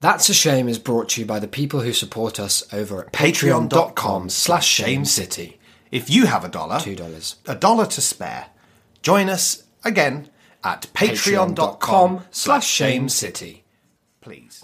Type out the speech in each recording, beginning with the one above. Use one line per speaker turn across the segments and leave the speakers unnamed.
That's a Shame is brought to you by the people who support us over at patreon.com slash shame city.
If you have a dollar,
Two dollars.
a dollar to spare, join us again at patreon.com slash shame
city.
please.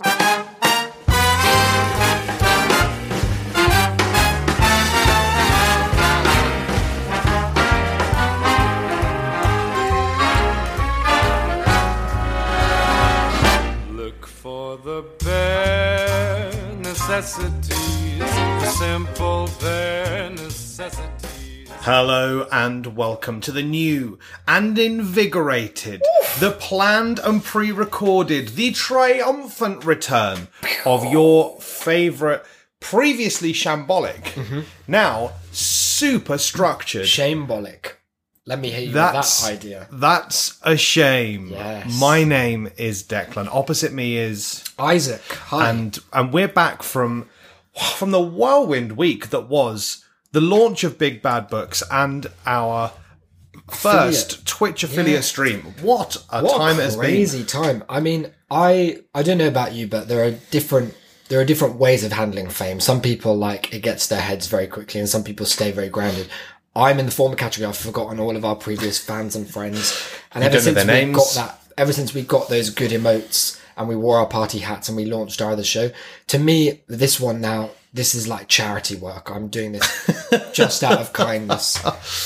Necessities, the simple bare necessities.
Hello and welcome to the new and invigorated, the planned and pre-recorded, the triumphant return of your favourite, previously shambolic, mm-hmm. now super structured.
Shamebolic. Let me hear you
That's
that idea.
That's a shame.
Yes.
My name is Declan. Opposite me is
Isaac, hi.
and and we're back from from the whirlwind week that was the launch of Big Bad Books and our first
Affiliate.
Twitch affiliate
Yeah.
stream. What a
what
time
a
it has been!
crazy time. I mean, I I don't know about you, but there are different there are different ways of handling fame. Some people like it gets their heads very quickly, and some people stay very grounded. I'm in the former category. I've forgotten all of our previous fans and friends, and ever since we
their
got that, ever since we got those good emotes and we wore our party hats and we launched our other show, to me, this one now, this is like charity work. I'm doing this just out of kindness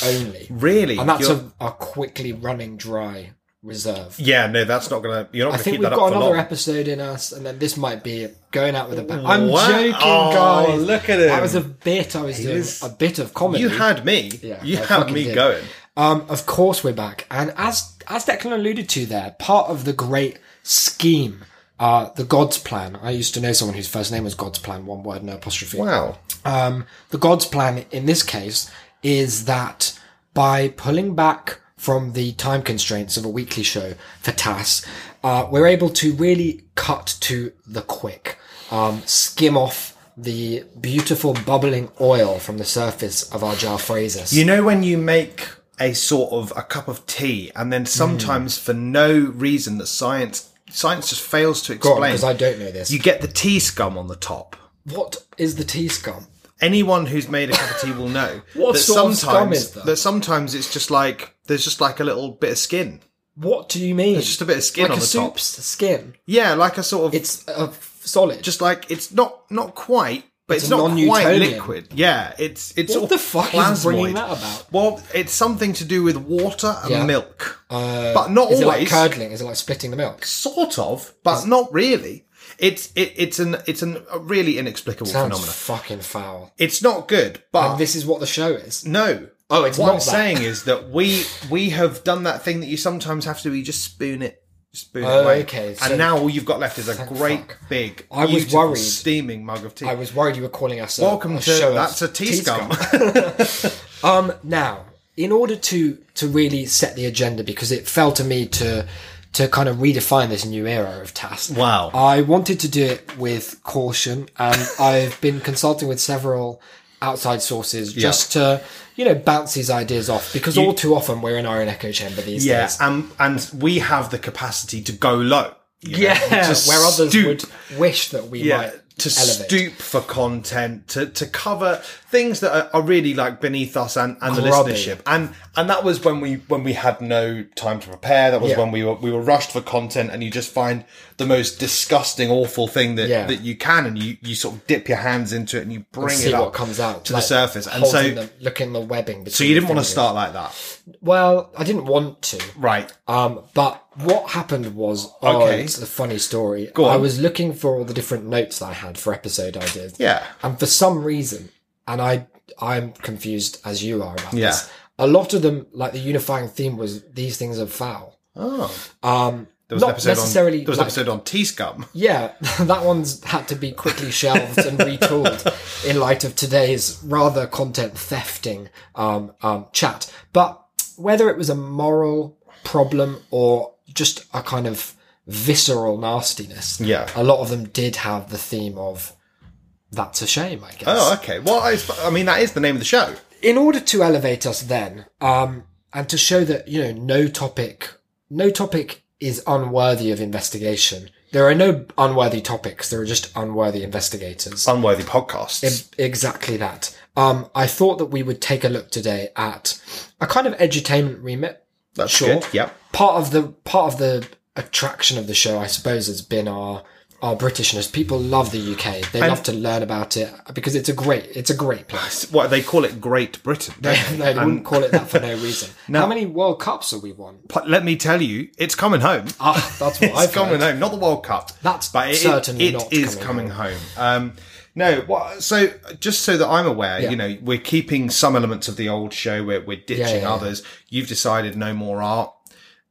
only.
Really,
And that's a, a quickly running dry reserve.
yeah. No, that's not gonna. You're not
I
gonna
think
keep
we've
that up
got
for
another
long.
episode in us, and then this might be going out with a bang. I'm
What?
joking,
Oh,
guys.
look at
it.
That
was a bit. I was doing
was-
a bit of comedy.
You had me.
Yeah,
you
I
had
fucking
me
did.
going.
Um, of course, we're back, and as as Declan alluded to there, part of the great scheme, uh, the God's plan. I used to know someone whose first name was God's plan, one word, no apostrophe.
Wow.
Um, the God's plan in this case is that by pulling back from the time constraints of a weekly show for TAS, uh, we're able to really cut to the quick, um, skim off the beautiful bubbling oil from the surface of our jar phrases.
You know when you make a sort of a cup of tea, and then sometimes for no reason that science science just fails to explain,
because I don't know this.
you get the tea scum on the top.
what is the tea scum?
Anyone who's made a cup of tea will know
What
that
sort of
sometimes
scum is that?
sometimes it's just like there's just like a little bit of skin,
What do you mean?
There's just a bit of skin
like
on
a
the top.
soup's skin.
Yeah, like a sort of
It's uh, solid.
just like it's not not quite, but
It's
it's,
a
not quite
non-Newtonian.
liquid. Yeah, it's it's
What
sort
the
of
fuck is bringing
plasmoid.
that about?
Well, it's something to do with water and
Yeah.
milk,
Uh,
but not
is it like curdling? Is it like splitting the milk?
sort of, but not really. It's it, it's an it's an, a really inexplicable
Sounds
phenomenon.
fucking foul.
It's not good, but
And this is what the show is.
no.
Oh, it's
what
not
I'm
that.
saying is that we we have done that thing that you sometimes have to do. You just spoon it, spoon
Oh,
it away.
okay, so-
and now all you've got left is a great
fuck.
big,
I was worried.
steaming mug of tea.
I was worried you were calling us. A,
Welcome
a
to
show
that's a tea, scum.
Um, now, in order to to really set the agenda, because it fell to me to to kind of redefine this new era of TAS.
Wow.
I wanted to do it with caution, and I've been consulting with several outside sources just to you know bounce these ideas off because all too often we're in our own echo chamber these
yeah,
days.
and and we have the capacity to go low. you know,
Yeah, where others
stoop.
would wish that we
yeah,
might
to
elevate.
stoop for content, to to cover things that are, are really like beneath us and, and the
Grubby.
listenership. And and that was when we when we had no time to prepare. That was
Yeah.
when we were we were rushed for content, and you just find the most disgusting, awful thing that
Yeah.
that you can, and you you sort of dip your hands into it and you bring
see
it up
what comes out
to
like,
the surface. And so
the, looking the webbing.
so you didn't want to start like that,
Well, I didn't want to.
right?
Um, but what happened was, oh,
Okay.
it's a funny story. I was looking for all the different notes that I had for episode ideas.
Yeah.
And for some reason, and I, I'm confused as you are about
Yeah.
this. A lot of them, like the unifying theme was these things are foul.
Oh,
Um,
there was an
not
episode
necessarily.
on there was an episode on tea scum.
yeah, that one's had to be quickly shelved and retooled in light of today's rather content thefting um, um, chat. But whether it was a moral problem or just a kind of visceral nastiness,
Yeah.
a lot of them did have the theme of that's a shame, I guess.
Oh, okay. Well, I, I mean that is the name of the show.
in order to elevate us then um and to show that you know no topic no topic is unworthy of investigation There are no unworthy topics. There are just unworthy investigators.
Unworthy podcasts.
exactly that. Um, I thought that we would take a look today at a kind of edutainment remit.
That's
sure.
good. Yep.
Part of the part of the attraction of the show, I suppose, has been our our Britishness. People love the UK. They love to learn about it because it's a great it's a great place.
What they call it, Great Britain.
they
they?
wouldn't call it that for no reason. How many World Cups have we won?
But let me tell you, it's coming home.
Ah, that's what
it's
I've
coming
heard.
home, not the World Cup.
That's
but it,
certainly
it
not
is
coming
coming home. Um, no, what, so just so that I'm aware,
Yeah.
you know, we're keeping some elements of the old show. We're, we're ditching
Yeah,
others. You've decided no more art.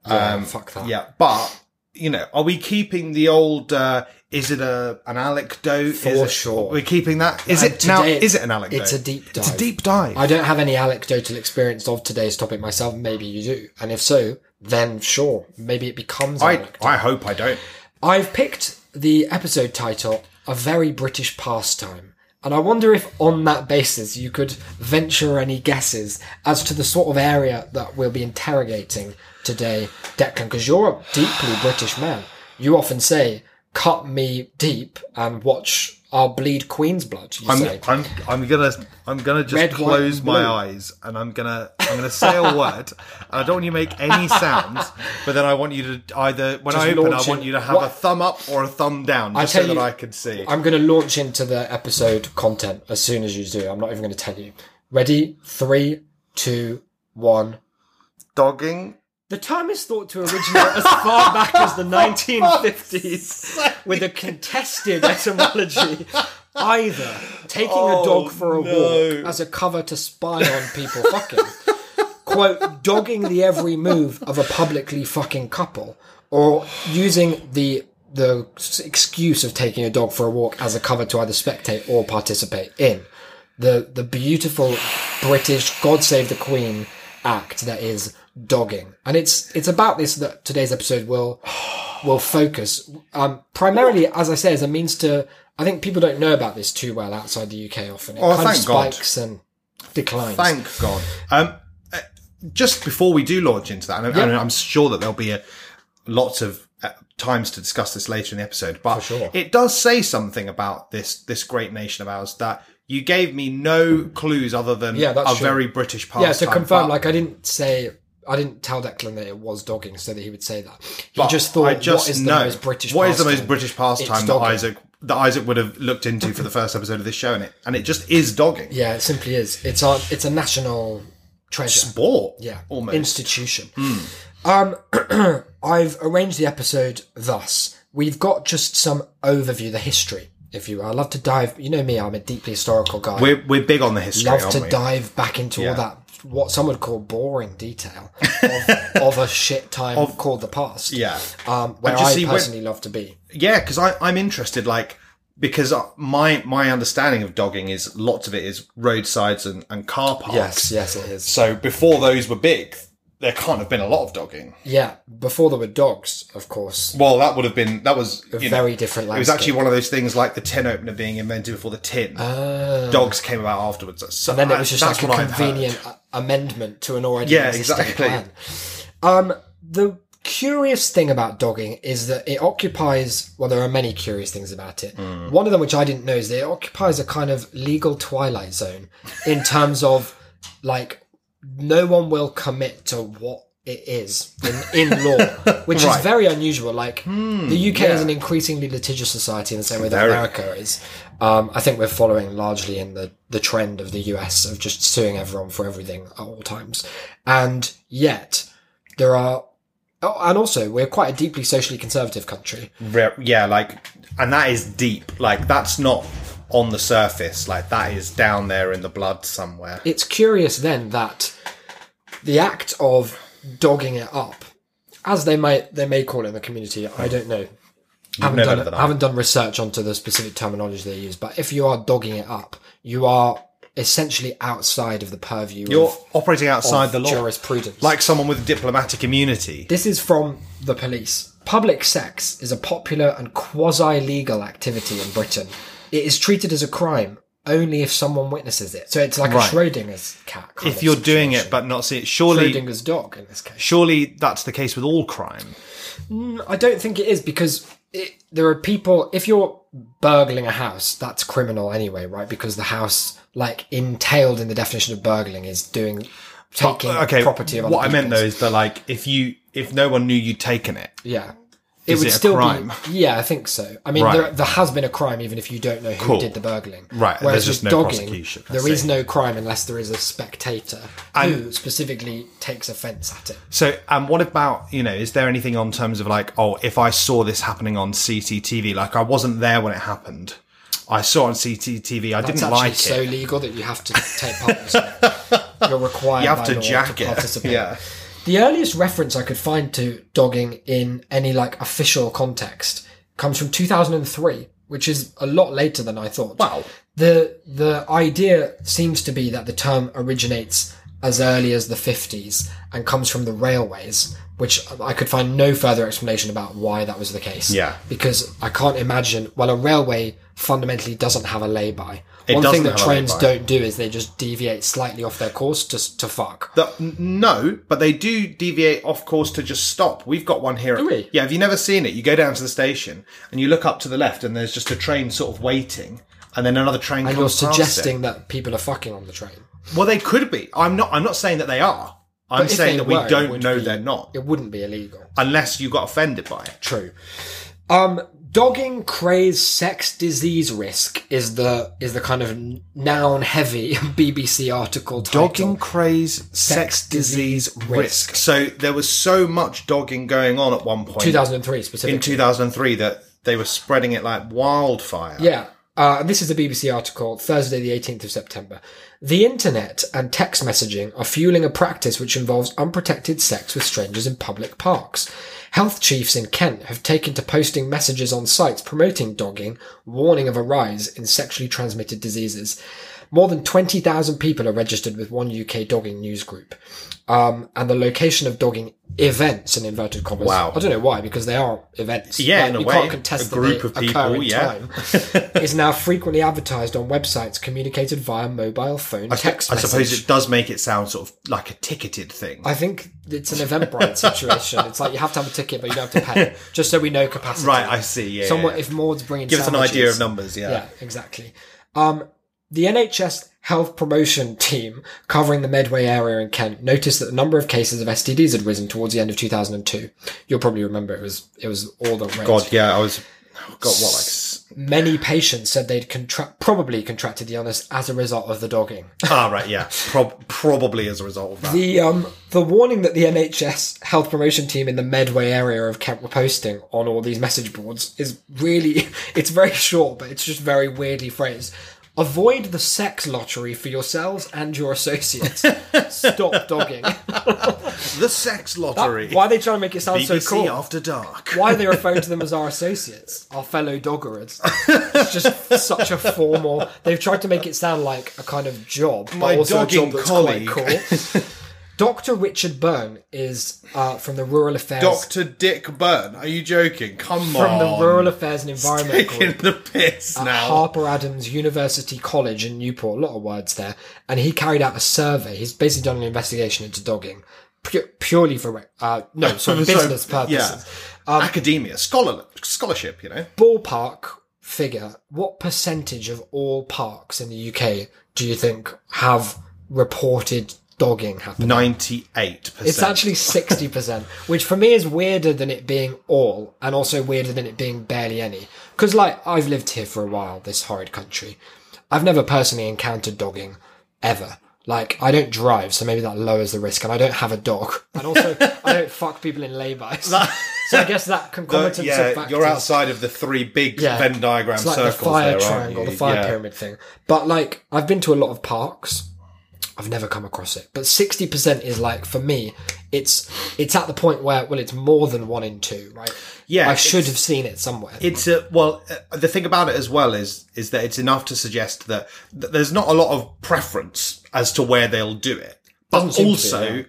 Yeah, fuck that.
Um, Yeah, but you know, are we keeping the old? Uh, is it a an anecdote?
For
is it,
sure.
We're keeping that. Is
And
it now? Is it an anecdote?
it's a deep
It's a
dive.
deep dive.
I don't have any anecdotal experience of today's topic myself. Maybe you do, and if so, then sure, maybe it becomes. an
I,
anecdote.
I hope I don't.
I've picked the episode title "A Very British Pastime," and I wonder if, on that basis, you could venture any guesses as to the sort of area that we'll be interrogating today, Declan. Because you're a deeply British man. You often say, "Cut me deep and watch our bleed Queen's blood." You
I'm,
say.
I'm, I'm gonna, I'm gonna just
Red,
close my eyes and I'm gonna, I'm gonna say a word. And I don't want you to make any sounds, but then I want you to either, when
Just
I open, I want you to have
what-
a thumb up or a thumb down, just so
tell
that I can see.
I'm to launch into the episode content as soon as you do. I'm not even to tell you. Ready? Three, two, one.
Dogging.
The term is thought to originate as far back as the 1950s with a contested etymology. Either taking a dog for a walk as a cover to spy on people fucking, quote, dogging the every move of a publicly fucking couple, or using the the excuse of taking a dog for a walk as a cover to either spectate or participate in. The the beautiful British God Save the Queen act that is dogging, and it's it's about this that today's episode will will focus um, primarily, as I say, as a means to. I think people don't know about this too well outside the UK. Often, it
Oh,
kind of
thank God.
spikes and declines.
Thank God. Um, uh, just before we do launch into that, and, and I'm sure that there'll be a, lots of uh, times to discuss this later in the episode, but
sure.
it does say something about this this great nation of ours that you gave me no clues other than
Yeah, that's true.
very British pastime.
yeah, to confirm, like I didn't say. I didn't tell Declan that it was dogging, so that he would say that. He
but
just thought,
I just
"What is the
know
most British?
what is the most
pastime?"
British pastime that. Isaac that Isaac would have looked into for the first episode of this show, and it and it just is dogging.
Yeah, it simply is. It's our, it's a national treasure.
Sport,
yeah,
almost.
Institution. Um, I've arranged the episode thus: we've got just some overview, the history, if you will. I love to dive. You know me; I'm a deeply historical guy.
We're we're big on the history,
love to
we?
dive back into
Yeah.
all that what some would call boring detail of, of a shit time of, called the past.
Yeah.
um, where I
see when-
personally love to be.
Yeah, because I'm interested, like, because uh, my my understanding of dogging is lots of it is roadsides and, and car parks.
Yes, yes, it is.
So before those were big, there can't have been a lot of dogging.
Yeah, before there were dogs, of course.
Well, that would have been that was
A
you know,
very different
It was actually one of those things like the tin opener being invented before the tin. Dogs came about afterwards. So
and then it was just like a
what I've heard.
convenient amendment to an already
Yeah,
existing
exactly.
plan. Um, the curious thing about dogging is that it occupies. Well, there are many curious things about it.
Hmm.
One of them, which I didn't know, is that it occupies a kind of legal twilight zone in terms of like no one will commit to what it is in, in law, which is
Right. Hmm,
very unusual. Like the UK is an increasingly litigious society in the same way that
Very.
America is. Um, I think we're following largely in the, the trend of the US of just suing everyone for everything at all times. And yet there are, oh, and also we're quite a deeply socially conservative country.
Re- yeah, like, and that is deep. Like, that's not on the surface. Like, that is down there in the blood somewhere.
It's curious then that the act of dogging it up, as they might, they may call it in the community, I don't know. haven't done,
I.
haven't done research onto the specific terminology they use, but if you are dogging it up, you are essentially outside of the purview
You're
of,
operating outside the law,
jurisprudence.
like someone with diplomatic immunity.
This is from the police. Public sex is a popular and quasi legal activity in Britain. It is treated as a crime only if someone witnesses it. So it's like
Right.
a Schrodinger's cat.
If you're doing it but not see it, surely,
Schrodinger's dog in this case.
surely that's the case with all crime.
Mm, I don't think it is because it, there are people. If you're burgling a house, that's criminal anyway, right? Because the house, like entailed in the definition of burgling, is doing taking
okay.
property of other
what I meant though is that like if you if no one knew you'd taken it,
yeah.
Is
would
it
still
crime?
be yeah, I think so. I mean,
Right.
there, there has been a crime even if you don't know who
Cool.
did the burgling.
Right,
Whereas
there's just no
dogging,
prosecution,
there is
see.
no crime unless there is a spectator who specifically takes offence at it.
So, um, what about you know? Is there anything on terms of like, oh, if I saw this happening on CCTV, like I wasn't there when it happened, I saw it on CCTV, I
It's
didn't
actually
like
so
it.
legal that you have to take part. You're required.
You have to jack
to
it. Yeah.
The earliest reference I could find to dogging in any like official context comes from 2003, which is a lot later than I thought.
Wow.
The the idea seems to be that the term originates as early as the 50s and comes from the railways, which I could find no further explanation about why that was the case.
Yeah.
Because I can't imagine, well, a railway fundamentally doesn't have a lay-by.
It
One thing that trains don't do is they just deviate slightly off their course to, to fuck.
The, no, but they do deviate off course to just stop. We've got one here.
Do we?
Yeah, have you never seen it? You go down to the station and you look up to the left, and there's just a train sort of waiting, and then another train
And you're suggesting that people are fucking on the train.
Well, they could be. I'm not. I'm not saying that they are. I'm saying that we
were,
don't know
be-
they're not,
It wouldn't be illegal.
unless you got offended by it.
True. Um, dogging craze sex disease risk is the is the kind of noun heavy BBC article title.
Dogging craze, sex, disease, risk. So there was so much dogging going on at one point
2003
in
specifically.
2003 that they were spreading it like wildfire.
Yeah. Uh, this is a BBC article, Thursday, the 18th of September. The internet and text messaging are fueling a practice which involves unprotected sex with strangers in public parks. Health chiefs in Kent have taken to posting messages on sites promoting dogging, warning of a rise in sexually transmitted diseases. More than 20,000 people are registered with one UK dogging news group. Um, and the location of dogging events in inverted commas.
Wow.
I don't know why, because they are events.
Yeah,
Like,
in a
you
way.
can't contest
A group of people, yeah.
time is now frequently advertised on websites communicated via mobile phone text
I suppose it does make it sound sort of like a ticketed thing.
I think it's an Eventbrite situation. It's like you have to have a ticket, but you don't have to pay, just so we know capacity.
right, I see. Yeah.
Somewhat,
yeah.
if Maud's bringing
Give us an idea of numbers. Yeah.
yeah, exactly. Um, the NHS health promotion team covering the Medway area in Kent noticed that the number of cases of STDs had risen towards the end of 2002. You'll probably remember it was it was all the rage.
God, yeah. I was. God, what like?
Many patients said they'd contract probably contracted the illness as a result of the dogging.
Ah, right. Yeah. Prob- probably as a result of that.
The um the warning that the NHS health promotion team in the Medway area of Kent were posting on all these message boards is really it's very short, but it's just very weirdly phrased. Avoid the sex lottery for yourselves and your associates. Stop dogging.
the sex lottery.
Why are they trying to make it sound so cool?
After Dark.
Why are they referring to them as our associates, our fellow doggerers? It's just such a formal. They've tried to make it sound like a kind of job, but
My
also a job that's
colleague.
quite cool. Dr. Richard Byrne is uh, from the Rural Affairs
Doctor Dick Byrne. Are you joking? Come
from
on.
From the Rural Affairs and Environment
Taking
Group
the piss
at
now.
Harper Adams University College in Newport. A lot of words there, and he carried out a survey. He's basically done an investigation into dogging, pu- purely for uh, no, sorry,
So,
business purposes.
Yeah. Academia, scholar, scholarship. You know.
ballpark figure, what percentage of all parks in the UK do you think have reported dogging happening?
Ninety-eight percent.
It's actually 60%, which for me is weirder than it being all, and also weirder than it being barely any. Because, like, I've lived here for a while, this horrid country. I've never personally encountered dogging, ever. Like, I don't drive, so maybe that lowers the risk, and I don't have a dog. And also, I don't fuck people in lay-bys. so I guess that concomitance of
yeah,
factors.
you're outside of the three big
Yeah.
Venn diagram
It's like
circles
the fire
there,
triangle, the fire
Yeah.
pyramid thing. But like, I've been to a lot of parks. I've never come across it, but sixty percent is like for me. It's it's at the point where well, it's more than one in two, right?
Yeah,
I should have seen it somewhere.
It's a well. Uh, the thing about it as well is is that it's enough to suggest that, that there's not a lot of preference as to where they'll do it, but
Doesn't to be,
also
yeah.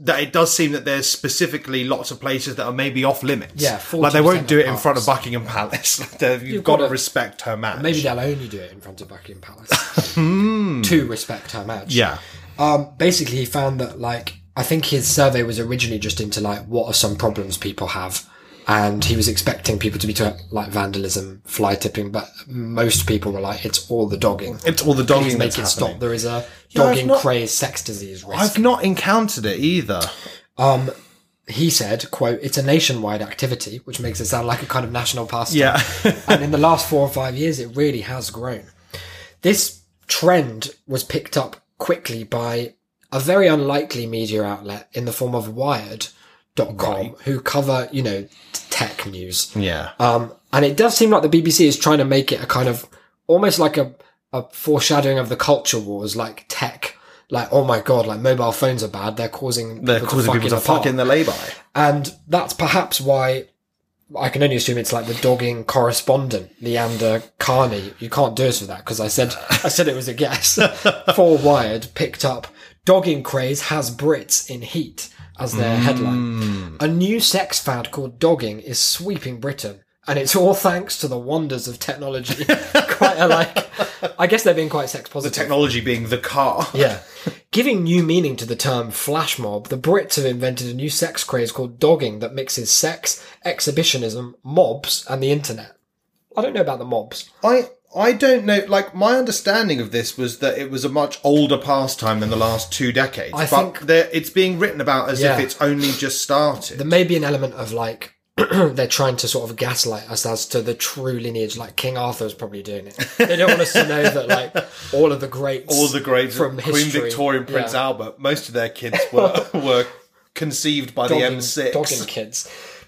That it does seem that there's specifically lots of places that are maybe off limits.
Yeah,
like they won't do it in front of. Buckingham Palace. Like, you've,
You've
got to
gotta-
respect her match.
Maybe they'll only do it in front of Buckingham Palace to respect her match.
Yeah.
Um, basically, he found that like I think his survey was originally just into like what are some problems people have and he was expecting people to be to like vandalism, fly tipping, but most people were like, "It's all the dogging.
It's all the
Please
dogging
make
that's
it
happening.
stop. There is a
Yeah,
dogging
not-
craze, sex disease risk."
I've not encountered it either.
Um, he said, "quote It's a nationwide activity, which makes it sound like a kind of national pastime."
Yeah.
and in the last four or five years, it really has grown. This trend was picked up quickly by a very unlikely media outlet in the form of Wired.com,
Right.
who cover, you know, tech news.
yeah.
Um, and it does seem like the BBC is trying to make it a kind of almost like a, a foreshadowing of the culture wars, like tech. Like, oh my god, like mobile phones are bad. They're causing
They're
people
causing
to
people to
fuck
fuck in the lay-by.
and that's perhaps why I can only assume it's like the dogging correspondent, Leander Carney. You can't do us for that because I said I said it was a guess. For Wired picked up dogging craze has Brits in heat as their headline. Mm. A new sex fad called dogging is sweeping Britain. And it's all thanks to the wonders of technology. quite a like, I guess they're being quite sex positive.
The technology being the car.
Yeah. Giving new meaning to the term flash mob, the Brits have invented a new sex craze called dogging that mixes sex, exhibitionism, mobs, and the internet. I don't know about the mobs.
I I don't know. Like my understanding of this was that it was a much older pastime than the last two decades.
I
but
think-
it's being written about as
Yeah.
if it's only just started.
There may be an element of like, they're trying to sort of gaslight us as to the true lineage. Like King Arthur's probably doing it. They don't want us to know that like all of the greats,
All the greats
from
Queen
history,
Victoria and Prince
yeah.
Albert. Most of their kids were were conceived by the M6.
dogging kids.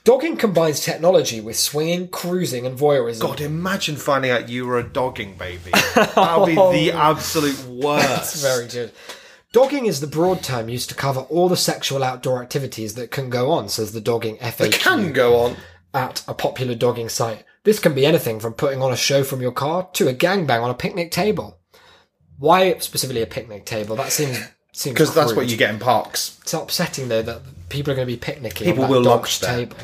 Dogging combines technology with swinging, cruising, and voyeurism.
God, imagine finding out you were a dogging baby. That would be oh. the absolute worst.
That's very good. Dogging is the broad term used to cover all the sexual outdoor activities that can go on, says the dogging FAQ They
Can go on.
at a popular dogging site. This can be anything from putting on a show from your car to a gangbang on a picnic table. Why specifically a picnic table? That seems
Because that's what you get in parks.
It's upsetting though that people are going to be picnicking.
People will lunch there.
table.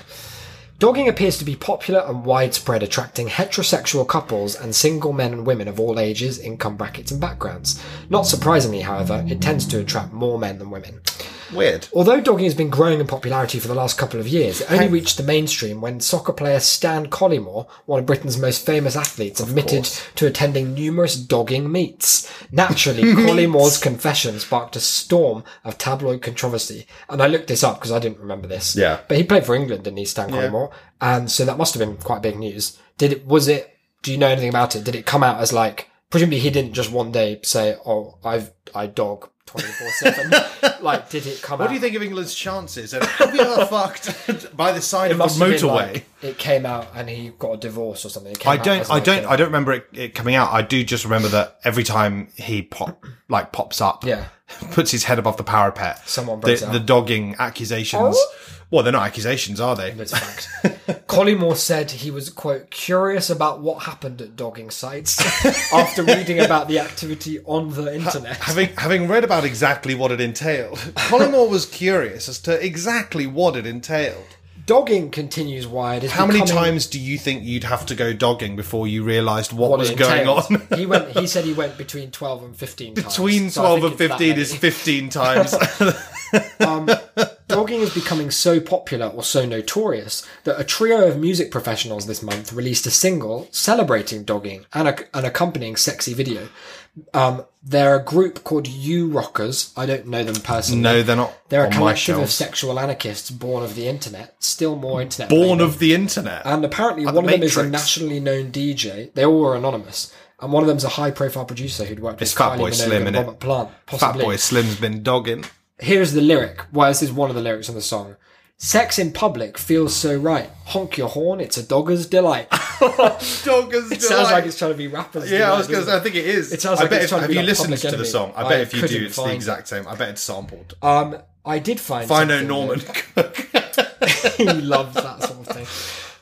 Dogging appears to be popular and widespread, attracting heterosexual couples and single men and women of all ages, income brackets, and backgrounds. Not surprisingly, however, it tends to attract more men than women.
Weird.
Although dogging has been growing in popularity for the last couple of years, it only reached the mainstream when soccer player Stan Collymore, one of Britain's most famous athletes, admitted to attending numerous dogging meets. Naturally, Collymore's confession sparked a storm of tabloid controversy. And I looked this up because I didn't remember this.
Yeah.
But he played for England, didn't he, Stan Collymore? And so that must have been quite big news. Did it, was it, do you know anything about it? Did it come out as like, presumably he didn't just one day say, oh, I've, I dog 24 7. Like, did it come out?
What do you think of England's chances? And you ever fucked by the side of
must have been
motorway?
like, it came out and he got a divorce or something. It came
I
out
don't.
as
I
like
don't.
a-
I don't remember it, it coming out. I do just remember that every time he pop like pops up,
Yeah.
Puts his head above the parapet.
Someone
the,
breaks out.
the dogging accusations.
Oh?
Well, they're not accusations, are they?
It's a fact. Collymore said he was, quote, curious about what happened at dogging sites after reading about the activity on the internet.
Having having read about exactly what it entailed, Collymore was curious as to exactly what it entailed.
Dogging continues wide.
How many
becoming
times do you think you'd have to go dogging before you realised what,
what
was going on?
he went. He said he went between twelve and fifteen. times.
Between
So
twelve
think
and fifteen is fifteen times.
Um, dogging is becoming so popular or so notorious that a trio of music professionals this month released a single celebrating dogging and a, an accompanying sexy video. Um, they're a group called U Rockers. I don't know them personally.
no, they're not.
They're a
on my
collective of sexual anarchists born of the internet. Still more internet.
born
brained.
of the internet.
And apparently,
Like
one
the
of them is a nationally known DJ. They all were anonymous. And one of them's a high profile producer who'd worked
It's
with Kylie Minogue
Slim,
and? Robert Plant.
Fat
Possibly.
Boy Slim's been dogging.
Here's the lyric. Well, this is one of the lyrics on the song. Sex in public feels so right. Honk your horn, it's a dogger's delight.
Doggers
It sounds like it's trying to be rappers.
Yeah, I was going to say, I think it is.
It sounds
I
like
bet
it's
if,
trying to
have
be
you
like
listened to the song? I
I
bet if you do, it's the exact same. I bet it's sampled.
Um, I did find.
Find no Norman Cook.
he loves that sort of thing.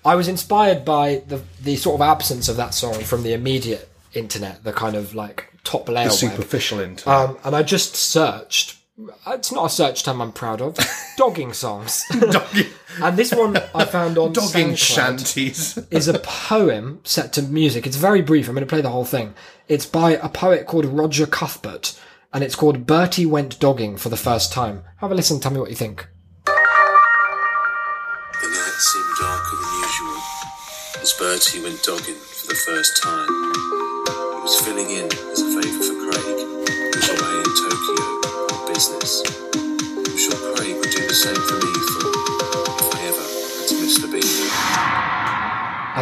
I was inspired by the the sort of absence of that song from the immediate internet, the kind of like top layer web.
Superficial internet.
Um, and I just searched. It's not a search term I'm proud of. Dogging songs.
dogging,
and this one I found on
dogging
SoundCloud
shanties.
is a poem set to music. It's very brief. I'm going to play the whole thing. It's by a poet called Roger Cuthbert, and it's called Bertie Went Dogging for the First Time. Have a listen. Tell me what you think.
The night seemed darker than usual as Bertie went dogging for the first time. He was filling in as a favour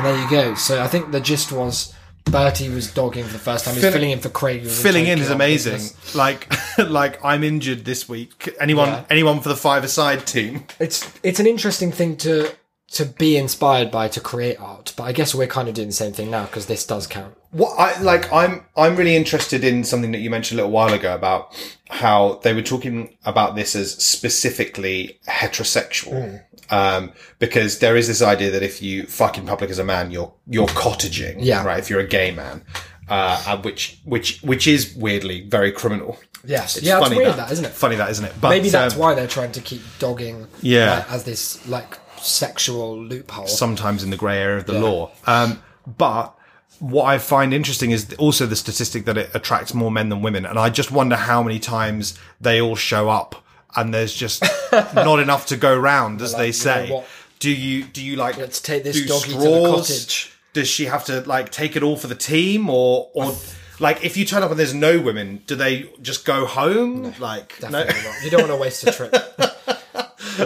And there you go. So I think the gist was Bertie was dogging for the first time. He's was
Fill-
filling in for Craig.
Filling in is amazing.
business.
Like, like I'm injured this week. Anyone,
Yeah.
anyone for the five-a-side team?
It's it's an interesting thing to to be inspired by to create art, but I guess we're kind of doing the same thing now because this does count.
What I like, I'm I'm really interested in something that you mentioned a little while ago about how they were talking about this as specifically heterosexual, um, because there is this idea that if you fuck in public as a man, you're you're cottaging,
Yeah.
right? If you're a gay man, uh, which which which is weirdly very criminal.
Yes,
It's
yeah, it's
funny
weird that, isn't it?
Funny that, isn't it? But
Maybe that's
um,
why they're trying to keep dogging,
Yeah.
like, as this like sexual loophole.
sometimes in the grey area of the
Yeah.
law. Um, but what I find interesting is also the statistic that it attracts more men than women. And I just wonder how many times they all show up and there's just not enough to go round, as
Like,
they
you
say.
know?
Do you, do you like,
Let's take this
do
doggy to the cottage.
Does she have to like take it all for the team or, or like if you turn up and there's no women, do they just go home? like, no,
not. You don't want to waste a trip.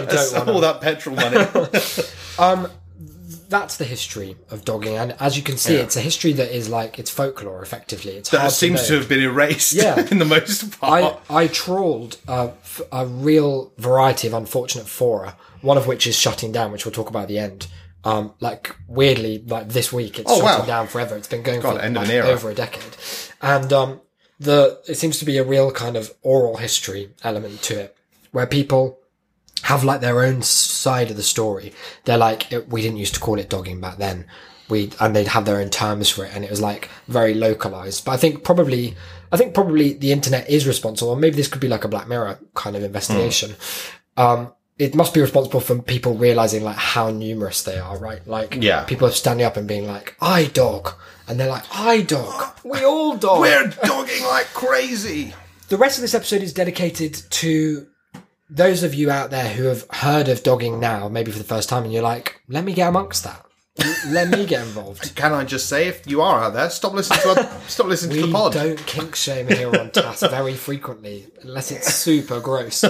you don't want
all
to.
that petrol money.
That's the history of dogging, and as you can see, it's a history that is like it's folklore. Effectively, it's
that seems
to,
to have been erased
Yeah.
in the most part.
I, I trawled uh, a real variety of unfortunate fora, one of which is shutting down, which we'll talk about at the end. Um, like weirdly, like this week, it's
Oh,
shutting
wow.
down forever. It's been going
God,
for like, over a decade, and um, the it seems to be a real kind of oral history element to it, where people have like their own side of the story. They're like, it, we didn't used to call it dogging back then. We, and they'd have their own terms for it and it was like very localized. But I think probably, I think probably the internet is responsible. Or maybe this could be like a Black Mirror kind of investigation. Um, it must be responsible for people realizing like how numerous they are, right? Like,
Yeah.
people are standing up and being like, I dog. And they're like, I dog. We all dog.
We're dogging like crazy.
The rest of this episode is dedicated to those of you out there who have heard of dogging now, maybe for the first time, and you're like, let me get amongst that. Let me get involved.
Can I just say, if you are out there, stop listening to our, stop listening to the pod.
don't kink shame here on TAS very frequently, unless it's super gross.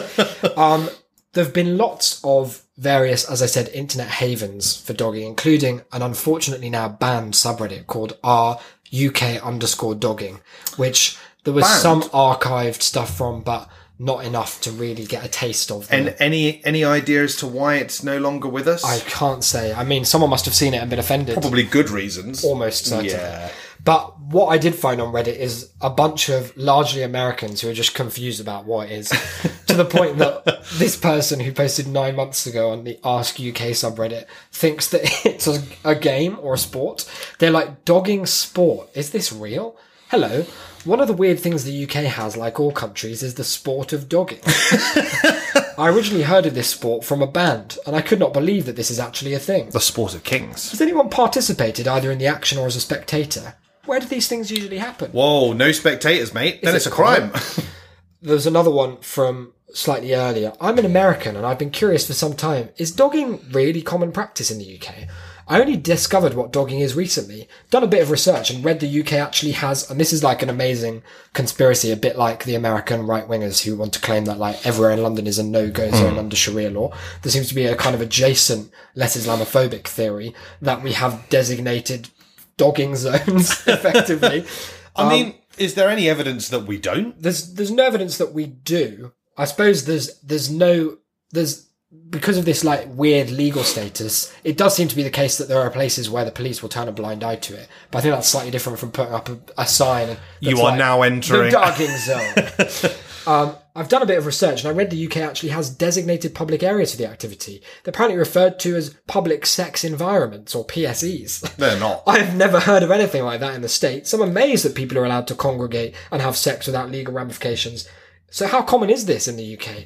Um, there have been lots of various, as I said, internet havens for dogging, including an unfortunately now banned subreddit called r UK underscore dogging, which there was
Banned?
some archived stuff from, but not enough to really get a taste of. The,
And any any idea as to why it's no longer with us?
I can't say. I mean, someone must have seen it and been offended.
Probably good reasons.
Almost certainly.
Yeah.
But what I did find on Reddit is a bunch of largely Americans who are just confused about what it is, to the point that this person who posted nine months ago on the Ask UK subreddit thinks that it's a, a game or a sport. They're like, dogging sport. Is this real? Hello. One of the weird things the UK has, like all countries, is the sport of dogging. I originally heard of this sport from a band, and I could not believe that this is actually a thing.
The sport of kings.
Has anyone participated either in the action or as a spectator? Where do these things usually happen?
Whoa, no spectators, mate. Then
it
it's a crime.
There's another one from slightly earlier. I'm an American and I've been curious for some time. Is dogging really common practice in the UK? I only discovered what dogging is recently. Done a bit of research and read the UK actually has, and this is like an amazing conspiracy, a bit like the American right wingers who want to claim that like everywhere in London is a no-go hmm. zone under Sharia law. There seems to be a kind of adjacent, less Islamophobic theory that we have designated dogging zones effectively.
I um, mean, is there any evidence that we don't?
there's there's no evidence that we do. I suppose there's there's no there's because of this like weird legal status. It does seem to be the case that there are places where the police will turn a blind eye to it. But I think that's slightly different from putting up a, a sign.
You are
like,
now entering-
the dogging zone. um, I've done a bit of research and I read the UK actually has designated public areas for the activity. They're apparently referred to as public sex environments or PSEs.
They're not.
I've never heard of anything like that in the States. I'm amazed that people are allowed to congregate and have sex without legal ramifications. So how common is this in the UK?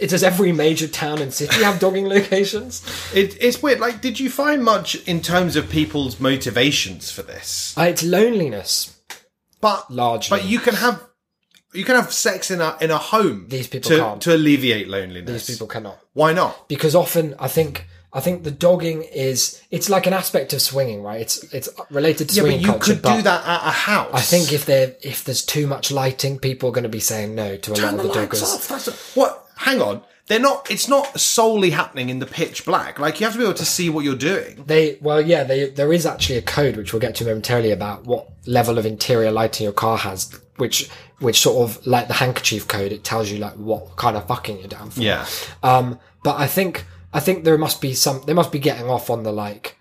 It- Does every major town and city have dogging locations?
It, it's weird. Like, did you find much in terms of people's motivations for this?
Uh, it's loneliness.
But
Largely.
but you can have you can have sex in a in a home.
These people
to
can't.
to alleviate loneliness.
These people cannot.
Why not?
Because often, I think I think the dogging is it's like an aspect of swinging, right? It's it's related to
Yeah, but
swinging
you
culture.
could
but
do that at a house.
I think if there if there's too much lighting, people are going to be saying no to a lot of
the
the doggers.
off. That's what. Hang on. They're not. It's not solely happening in the pitch black. Like you have to be able to see what you're doing.
They well, yeah, they there is actually a code which we'll get to momentarily about what level of interior lighting your car has, which which sort of like the handkerchief code. It tells you like what kind of fucking you're down for.
Yeah.
Um, but I think I think there must be some. They must be getting off on the like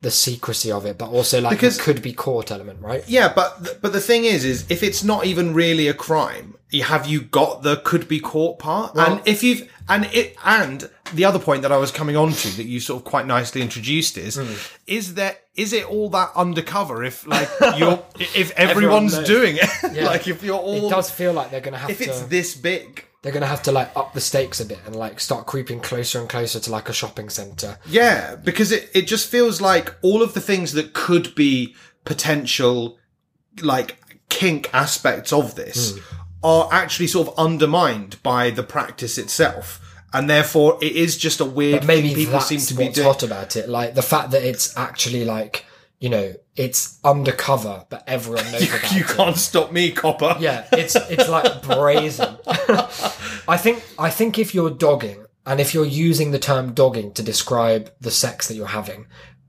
the secrecy of it, but also like
Because-
could be caught element, right?
Yeah, but th- but the thing is, is if it's not even really a crime, have you got the could be caught part? and if you've and it and the other point that I was coming on to that you sort of quite nicely introduced is
Hmm.
is that is it all that undercover if like you're if everyone's
knows.
doing it
Yeah.
like if you're all
It does feel like they're gonna have
if
to.
it's this big
they're gonna have to like up the stakes a bit and like start creeping closer and closer to like a shopping center.
Yeah, because it, it just feels like all of the things that could be potential, like, kink aspects of this are actually sort of undermined by the practice itself. And therefore, it is just a weird
But maybe
thing people
that's
seem to be doing.
hot about it. Like the fact that it's actually like you know it's undercover, but everyone knows about
You
it.
can't stop me, copper.
Yeah, it's it's like brazen. I think I think if you're dogging and if you're using the term dogging to describe the sex that you're having,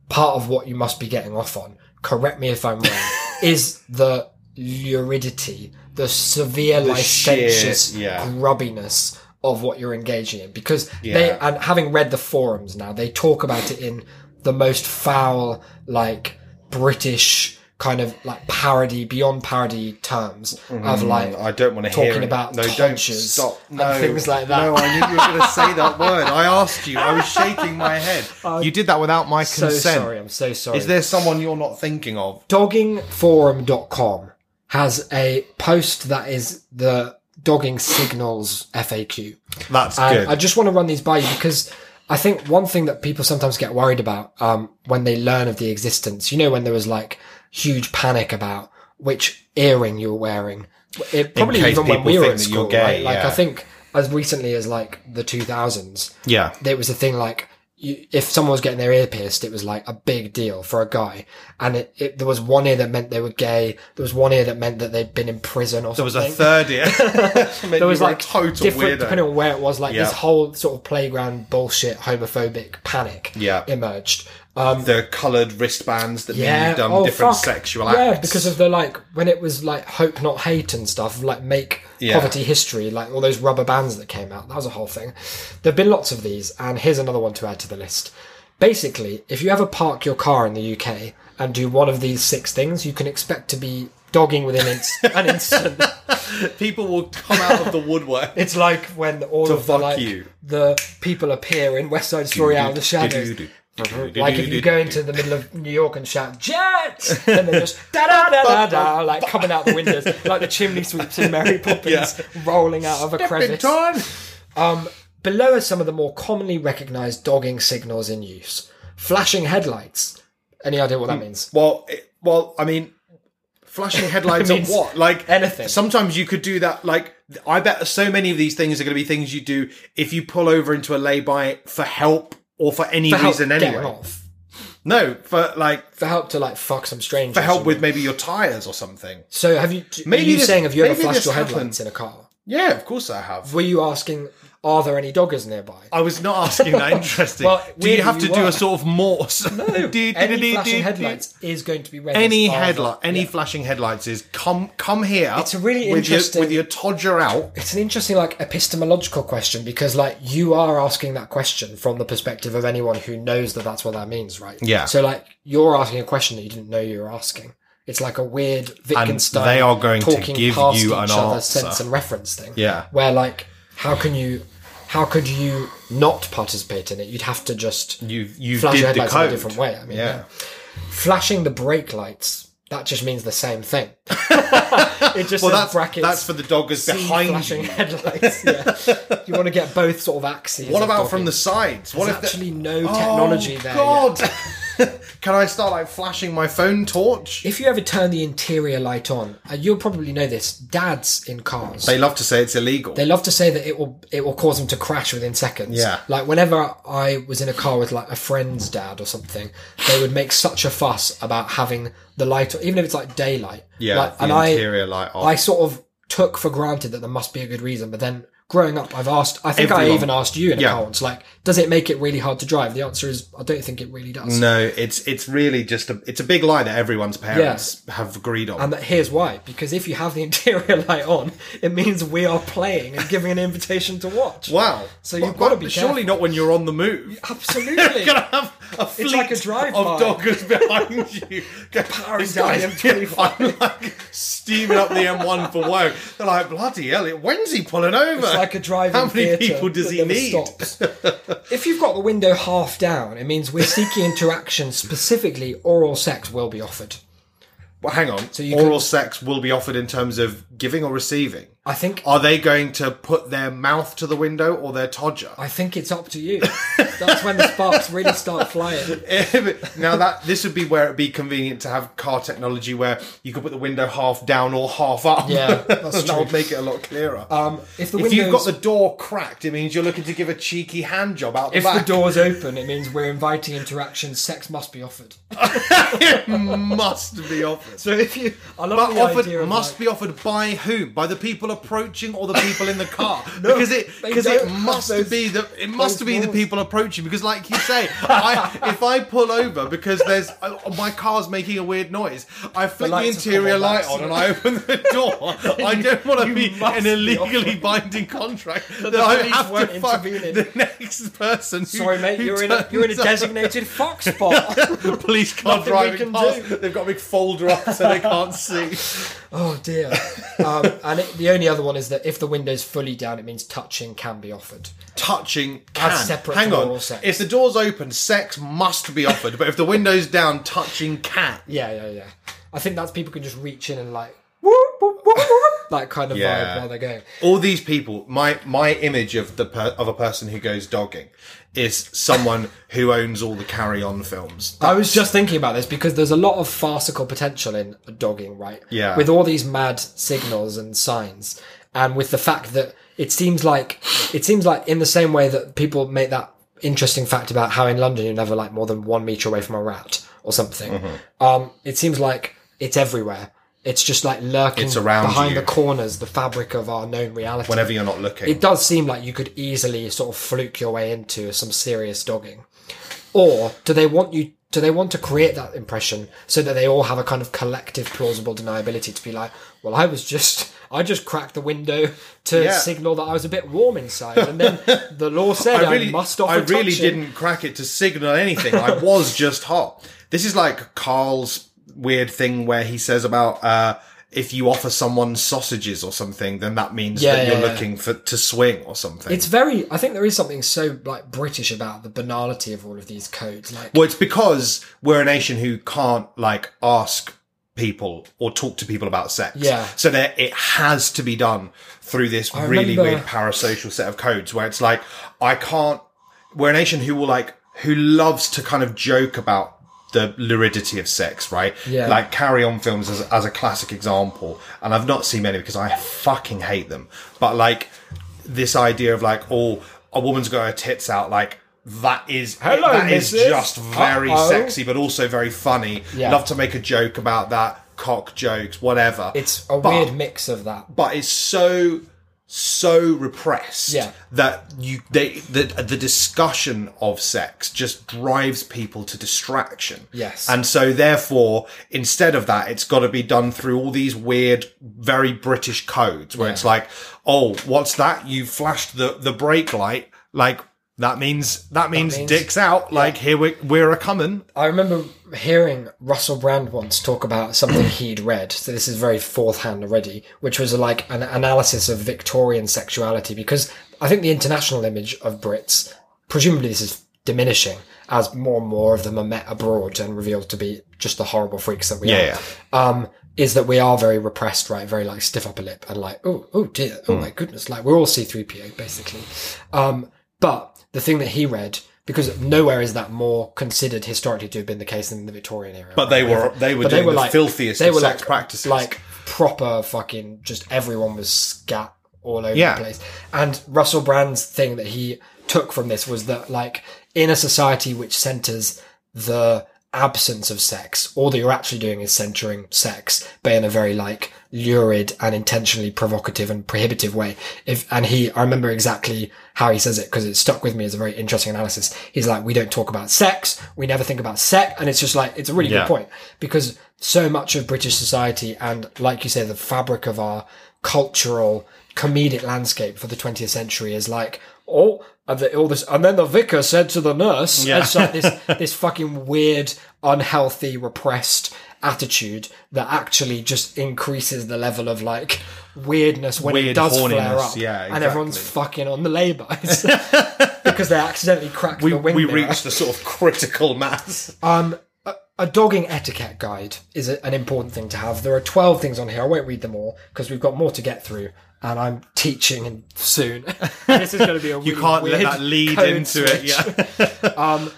part of what you must be getting off on, correct me if I'm wrong, is the luridity, the severe licentious
sheer- yeah.
grubbiness of what you're engaging in. Because they and having read the forums now, they talk about it in the most foul, like British kind of like parody, beyond parody terms of like
Mm, I don't want to
talking
hear
about
no, don't stop. No,
things like that.
No, I knew you were going to say that word. I asked you. I was shaking my head. you did that without my
so
consent.
sorry, I'm so sorry.
Is there someone you're not thinking of?
doggingforum.com has a post that is the dogging signals FAQ.
That's
And
good.
I just want to run these by you because I think one thing that people sometimes get worried about um, when they learn of the existence, you know, when there was like huge panic about which earring you were wearing, it, probably even when we were in school,
you're gay,
right? Like
yeah.
I think as recently as like the 2000s,
yeah.
there was a thing like you, if someone was getting their ear pierced, it was like a big deal for a guy. And it, it, there was one ear that meant they were gay. There was one ear that meant that they'd been in prison or something.
There was a third ear.
there was like
total
different,
weirdo.
depending on where it was, like
Yeah.
this whole sort of playground bullshit homophobic panic
Yeah.
emerged. Um,
the coloured wristbands that mean you've done
oh,
different
fuck.
sexual
Yeah,
acts.
because of the like when it was like hope not hate and stuff, like make
Yeah.
poverty history, like all those rubber bands that came out. That was a whole thing. There've been lots of these, and here's another one to add to the list. Basically, if you ever park your car in the UK and do one of these six things, you can expect to be dogging within inst- an instant.
people will come out of the woodwork.
It's like when all
To
of the like
you.
the people appear in West Side Story out of the shadows. Mm-hmm. Like if you go into the middle of New York and shout "Jets," then they're just da da da da da, like coming out the windows, like the chimney sweeps in Mary Poppins rolling out of a crevice.
time.
Um, below are some of the more commonly recognised dogging signals in use: flashing headlights. Any idea what that hmm. means?
Well, it, well, I mean, flashing headlights on what? Like
anything.
Sometimes you could do that. Like I bet so many of these things are going to be things you do if you pull over into a lay-by for help or for any
For
reason anyway. No, for like
For help to like fuck some strangers.
for help with maybe your tires or something.
So have you?
Maybe
you
this-
saying have you ever flashed your
happened.
headlights in a car?
Yeah, of course I have.
Were you asking, are there any doggers nearby?
I was not asking that. Interesting.
Well,
do you have to do
were.
a sort of Morse? No.
Any flashing headlights is going to be read.
Any headlight, any
yeah.
flashing headlights is come come here.
It's a really
with
interesting-
your, with your todger out.
It's an interesting, like, epistemological question because, like, you are asking that question from the perspective of anyone who knows that that's what that means, right?
Yeah.
So, like, you're asking a question that you didn't know you were asking. It's like a weird Wittgenstein.
they are going to
talking
give
past
you
each
an
other's
answer.
sense and reference thing.
Yeah.
Where, like, how can you, how could you not participate in it? You'd have to just
You you
flash your
the
headlights in a different way. I mean,
Yeah.
yeah. Flashing the brake lights, that just means the same thing. it just
Well, that's
brackets.
that's for the doggers behind
flashing
you.
headlights. Yeah. you want to get both sort of axes.
What about
dogging.
from the sides? What
There's
if the-
actually no
Oh,
technology there?
God. Can I start like flashing my phone torch?
If you ever turn the interior light on, and you'll probably know this, dads in cars.
They love to say it's illegal.
They love to say that it will it will cause them to crash within seconds.
Yeah.
Like whenever I was in a car with like a friend's dad or something, they would make such a fuss about having the light, on even if it's like daylight.
yeah,
Like,
the
and I
interior light off.
I sort of took for granted that there must be a good reason, but then growing up, I've asked. I think I even asked you in a
Yeah.
once, like, does it make it really hard to drive? The answer is, I don't think it really does.
no, it's it's really just a it's a big lie that everyone's parents have agreed on.
And that here's why: because if you have the interior light on, it means we are playing and giving an invitation to watch.
wow.
So you've gotta
but
be
Surely not when you're on the move.
Absolutely.
You're gonna have a fleet
like a drive-by.
of doggers behind you,
Powering down the M25.
I'm like steaming up the M1 for work. They're like, bloody hell! When's he pulling over?
Like a drive-in
How many people does he need?
stops. if you've got the window half down, it means we're seeking interaction. Specifically, oral sex will be offered.
Well, hang on.
you
Oral
could-
sex will be offered in terms of giving or receiving.
I think.
Are they going to put their mouth to the window or their todger?
I think it's up to you. That's when the sparks really start flying.
now that this would be where it'd be convenient to have car technology where you could put the window half down or half up.
Yeah, that's
that would make it a lot clearer.
Um, if the
if
windows,
you've got the door cracked, it means you're looking to give a cheeky hand job out the
if the
back.
door's open, it means we're inviting interaction. Sex must be offered.
it must be offered.
So if you, I love
But
the
offered
idea
must
like,
be offered by whom? By the people approaching or the people in the car? because it because it must
those-
be the it must be the people approaching. Because like you say, I, if I pull over because there's uh, my car's making a weird noise, I flick the,
come
interior light on and I open the door. I don't want to be an illegally
offering-
binding contract that,
the
I
police
have
won't
to fuck
intervene
the next person. who-
Sorry, mate, you're in a you're in a designated fox spot.
The police car
Nothing we
driving
can
past.
do.
They've got a big folder up so they can't see.
oh dear. Um, and it, the only other one is that if the window's fully down, it means touching can be offered.
touching can.
separate
Hang on.
sex.
If the door's open, sex must be offered. but if the window's down, touching can.
Yeah, yeah, yeah. I think that's people can just reach in and like that kind of
Yeah.
vibe while they're going.
All these people, my my image of the per, of a person who goes dogging is someone who owns all the Carry On films.
I was just thinking about this because there's a lot of farcical potential in dogging, right?
Yeah.
With all these mad signals and signs, and with the fact that it seems like it seems like in the same way that people make that interesting fact about how in London you're never like more than one meter away from a rat or something.
Mm-hmm.
Um, it seems like it's everywhere. It's just like lurking
It's around
behind
you.
the corners, the fabric of our known reality.
Whenever you're not looking.
it does seem like you could easily sort of fluke your way into some serious dogging. Or do they want you do they want to create that impression so that they all have a kind of collective plausible deniability to be like, well, I was just I just cracked the window to
Yeah.
signal that I was a bit warm inside, and then the law said I,
I really,
must offer
I really
touching.
didn't crack it to signal anything. I was just hot. This is like Carl's weird thing where he says about uh, if you offer someone sausages or something, then that means
Yeah,
that you're
yeah.
looking for to swing or something.
It's very. I think there is something so like British about the banality of all of these codes. Like,
Well, it's because we're a nation who can't like ask people or talk to people about sex.
Yeah.
So that it has to be done through this really
remember-
weird parasocial set of codes where it's like, I can't, we're a nation who will like, who loves to kind of joke about the luridity of sex, right?
Yeah.
Like carry on films as, as a classic example. And I've not seen many because I fucking hate them. But like this idea of like, oh, a woman's got her tits out, like, that is
Hello,
that is just very
Uh-oh.
sexy, but also very funny.
Yeah.
Love to make a joke about that, cock jokes, whatever.
it's a
But-
weird mix of that.
but it's so so repressed
Yeah.
that you they the the discussion of sex just drives people to distraction.
Yes.
And so therefore instead of that it's got to be done through all these weird very British codes where
Yeah.
it's like, "Oh, what's that? You flashed the the brake light." Like that means that means,
means-
dicks out. Like here we we're a coming.
I remember hearing Russell Brand once talk about something he'd read. So this is very fourth hand already, which was like an analysis of Victorian sexuality because I think the international image of Brits, presumably this is diminishing as more and more of them are met abroad and revealed to be just the horrible freaks that we
Yeah,
are. Um, is that we are very repressed, right? Very like stiff upper lip and like, oh, oh dear, oh my goodness, like we're all C3PO basically. Um, but the thing that he read because nowhere is that more considered historically to have been the case than in the Victorian era.
But they were they were
But
doing the filthiest
they
of
were
sex
like,
practices.
like proper fucking just everyone was scat all over
Yeah.
the place. And Russell Brand's thing that he took from this was that like in a society which centers the absence of sex, all that you're actually doing is centering sex, but in a very like lurid and intentionally provocative and prohibitive way. If, and he, I remember exactly how he says it because it stuck with me as a very interesting analysis. He's like, we don't talk about sex. We never think about sex. And it's just like, it's a really
Yeah.
good point because so much of British society and like you say, the fabric of our cultural comedic landscape for the 20th century is like, oh, and the, all this, and then the vicar said to the nurse,
Yeah.
it's like this, this fucking weird, unhealthy, repressed attitude that actually just increases the level of like weirdness when it
Weird
does flare up.
yeah,
And everyone's fucking on the laybys because they accidentally cracked
we
the wind
we reached the sort of critical mass.
Um, a, a dogging etiquette guide is a, an important thing to have. There are 12 things on here. I won't read them all because we've got more to get through. And I'm teaching in soon. And this is going to be a really
You can't let
weird
that lead into it.
switch.
Yeah.
Um,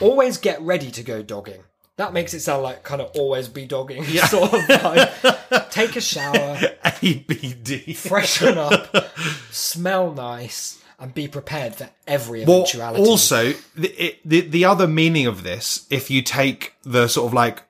always get ready to go dogging. That makes it sound like kind of always be dogging. Sort of vibe. Take a shower,
ABD.
freshen up, smell nice, and be prepared for every eventuality.
Well, also the, it, the the other meaning of this, if you take the sort of like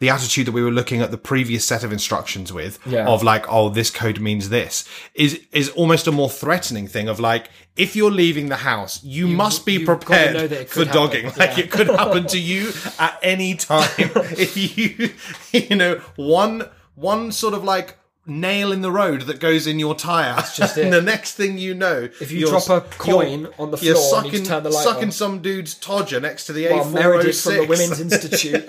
the attitude that we were looking at the previous set of instructions with,
Yeah.
of like, oh, this code means this, is is almost a more threatening thing of like, if you're leaving the house, you, must be prepared
it
for
could
dogging.
happen.
Like
Yeah.
it could happen to you at any time. if you, you know, one one sort of like nail in the road that goes in your tire. That's
just
and the next thing you know,
If you drop a coin on the
you're
floor and you
sucking,
just turn the light
sucking
on.
some dude's todger next to the
Well,
A406.
From the oh Women's Institute.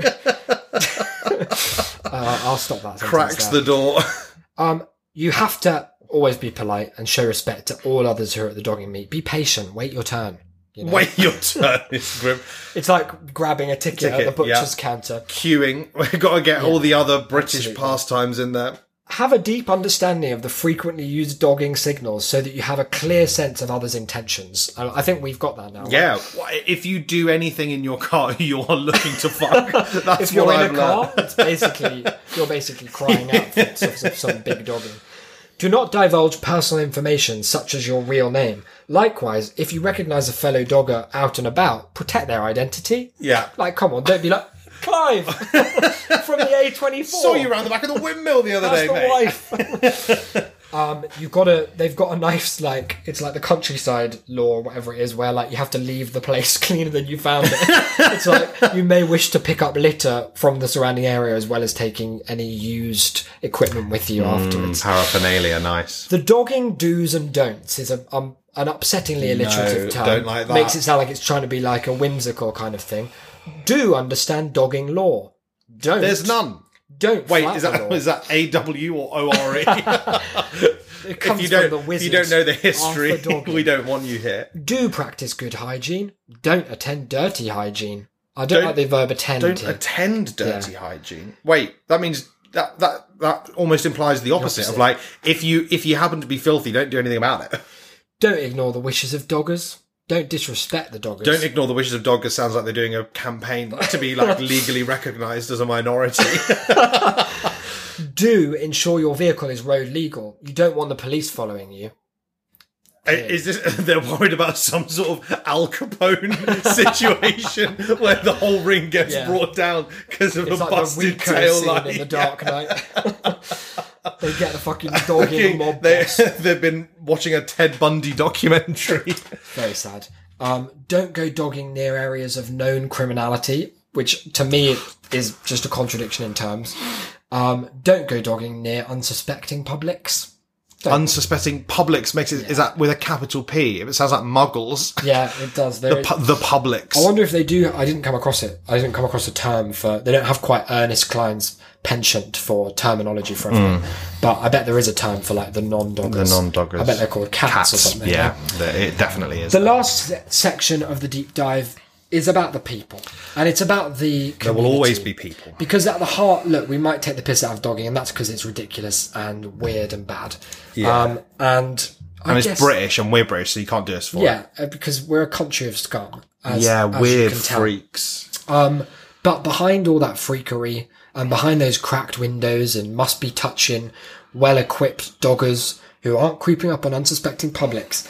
Uh, I'll stop that.
cracks
there.
the door.
Um, you have to always be polite and show respect to all others who are at the dogging meet. Be patient. Wait your turn. You know?
Wait your turn. It's grim.
It's like grabbing a ticket, at the butcher's
yeah.
counter.
Queuing. We've got to get all the other British
absolutely.
pastimes in there.
Have a deep understanding of the frequently used dogging signals so that you have a clear sense of others' intentions. I think we've got that now.
Yeah. If you do anything in your car, you are looking to fuck. That's
If you're
what
in
I've
a car,
learned.
it's basically you're basically crying out for some, some big dogging. Do not divulge personal information such as your real name. Likewise, if you recognise a fellow dogger out and about, protect their identity.
Yeah.
Like, come on, don't be like Clive from the A24.
Saw you around the back of the windmill the other
That's
day,
the
mate.
wife. um, you've got to. They've got a nice like it's like the countryside law or whatever it is, where like you have to leave the place cleaner than you found it. it's like you may wish to pick up litter from the surrounding area as well as taking any used equipment with you afterwards.
Paraphernalia, nice.
The dogging do's and don'ts is a um, an upsettingly alliterative
No,
term.
don't like that.
Makes it sound like it's trying to be like a whimsical kind of thing. Do understand dogging law. Don't.
There's none.
Don't.
Wait, is
the
that is that A W or O R E?
It comes
If you don't,
the
if you don't know the history, we don't want you here.
do practice good hygiene. Don't attend dirty hygiene. I don't,
Don't-
like the verb attend.
Don't
here.
attend dirty hygiene. Wait, that means that that that almost implies the opposite, of
opposite.
like if you if you happen to be filthy, don't do anything about it.
Don't ignore the wishes of doggers. Don't disrespect the doggers.
Don't ignore the wishes of doggers. Sounds like they're doing a campaign to be like legally recognised as a minority.
do ensure your vehicle is road legal. You don't want the police following you.
Is this they're worried about some sort of Al Capone situation where the whole ring gets
Yeah.
brought down because of
It's
a
like the
busted
Rico
tail light?
in The Dark Knight. they get the fucking dog in the mob
they, they've been watching a Ted Bundy documentary.
Very sad. Um, don't go dogging near areas of known criminality, which to me is just a contradiction in terms. Um, don't go dogging near unsuspecting publics.
Unsuspecting publics makes it is that with a capital P? If it sounds like muggles,
Yeah, it does. There is-
pu- the publics.
I wonder if they do. I didn't come across it. I didn't come across a term for. They don't have quite Ernest Cline's penchant for terminology for everything. Mm. But I bet there is a term for like the non-doggers.
The non-doggers.
I bet they're called cats, or something.
yeah, the- it definitely is.
The last se- section of the deep dive is about the people, and it's about the.
there will always be people.
Because at the heart, look, we might take the piss out of dogging, and that's because it's ridiculous and weird and bad.
Yeah.
Um, and
and it's
guess-
British, and we're British, so you can't do us for
Yeah,
it.
uh, because we're a country of scum. As,
Yeah,
as
weird freaks.
Um, but behind all that freakery and behind those cracked windows and must be touching, well equipped doggers who aren't creeping up on unsuspecting publics,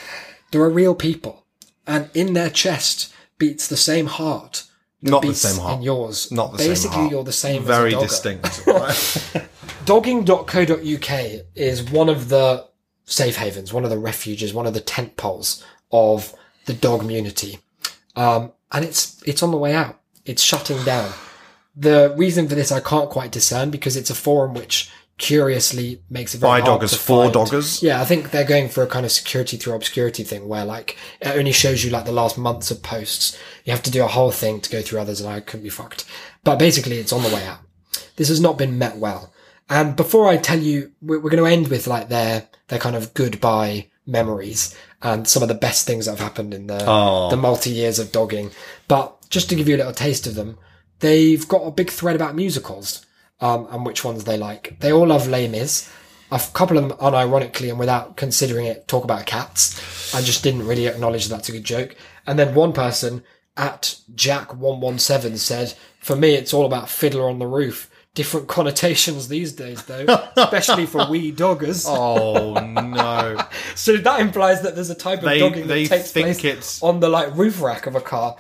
there are real people. And in their chest beats the same heart.
Not the same heart.
In yours.
Not the
Basically,
same heart.
Basically, you're the same.
Very distinct. right?
Dogging.co.uk is one of the safe havens, one of the refuges, one of the tent poles of the dog community. Um, and it's, it's on the way out. It's shutting down. The reason for this I can't quite discern because it's a forum which curiously makes it very
By doggers, for
find.
doggers?
Yeah, I think they're going for a kind of security through obscurity thing where like it only shows you like the last months of posts. You have to do a whole thing to go through others and I couldn't be fucked. But basically it's on the way out. This has not been met well. And before I tell you, we're, we're going to end with like their, their kind of goodbye memories and some of the best things that have happened in the,
Oh.
the multi years of dogging. But just to give you a little taste of them, they've got a big thread about musicals, um, and which ones they like. They all love Les Mis. A couple of them, unironically and without considering it, talk about cats. I just didn't really acknowledge that's a good joke. And then one person at Jack117 said, for me, it's all about Fiddler on the Roof. Different connotations these days, though, especially for wee doggers.
oh no!
So that implies that there's a type of
They-
dogging
they
that takes
think
place
it's-
on the like roof rack of a car.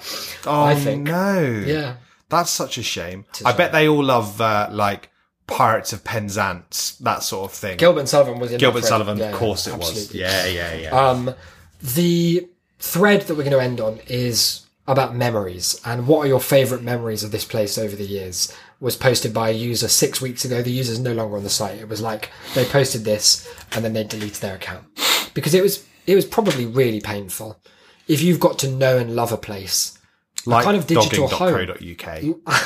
Oh
I think.
no!
Yeah.
That's such a shame. I bet they all love uh, like Pirates of Penzance, that sort of thing.
Gilbert Sullivan was in
Gilbert. Sullivan,
Yeah,
of course it was. Yeah, yeah, yeah.
Um, the thread that we're going to end on is about memories and what are your favourite memories of this place over the years was posted by a user six weeks ago. The user's no longer on the site. It was like they posted this and then they deleted their account because it was it was probably really painful. If you've got to know and love a place,
like
kind of digital home.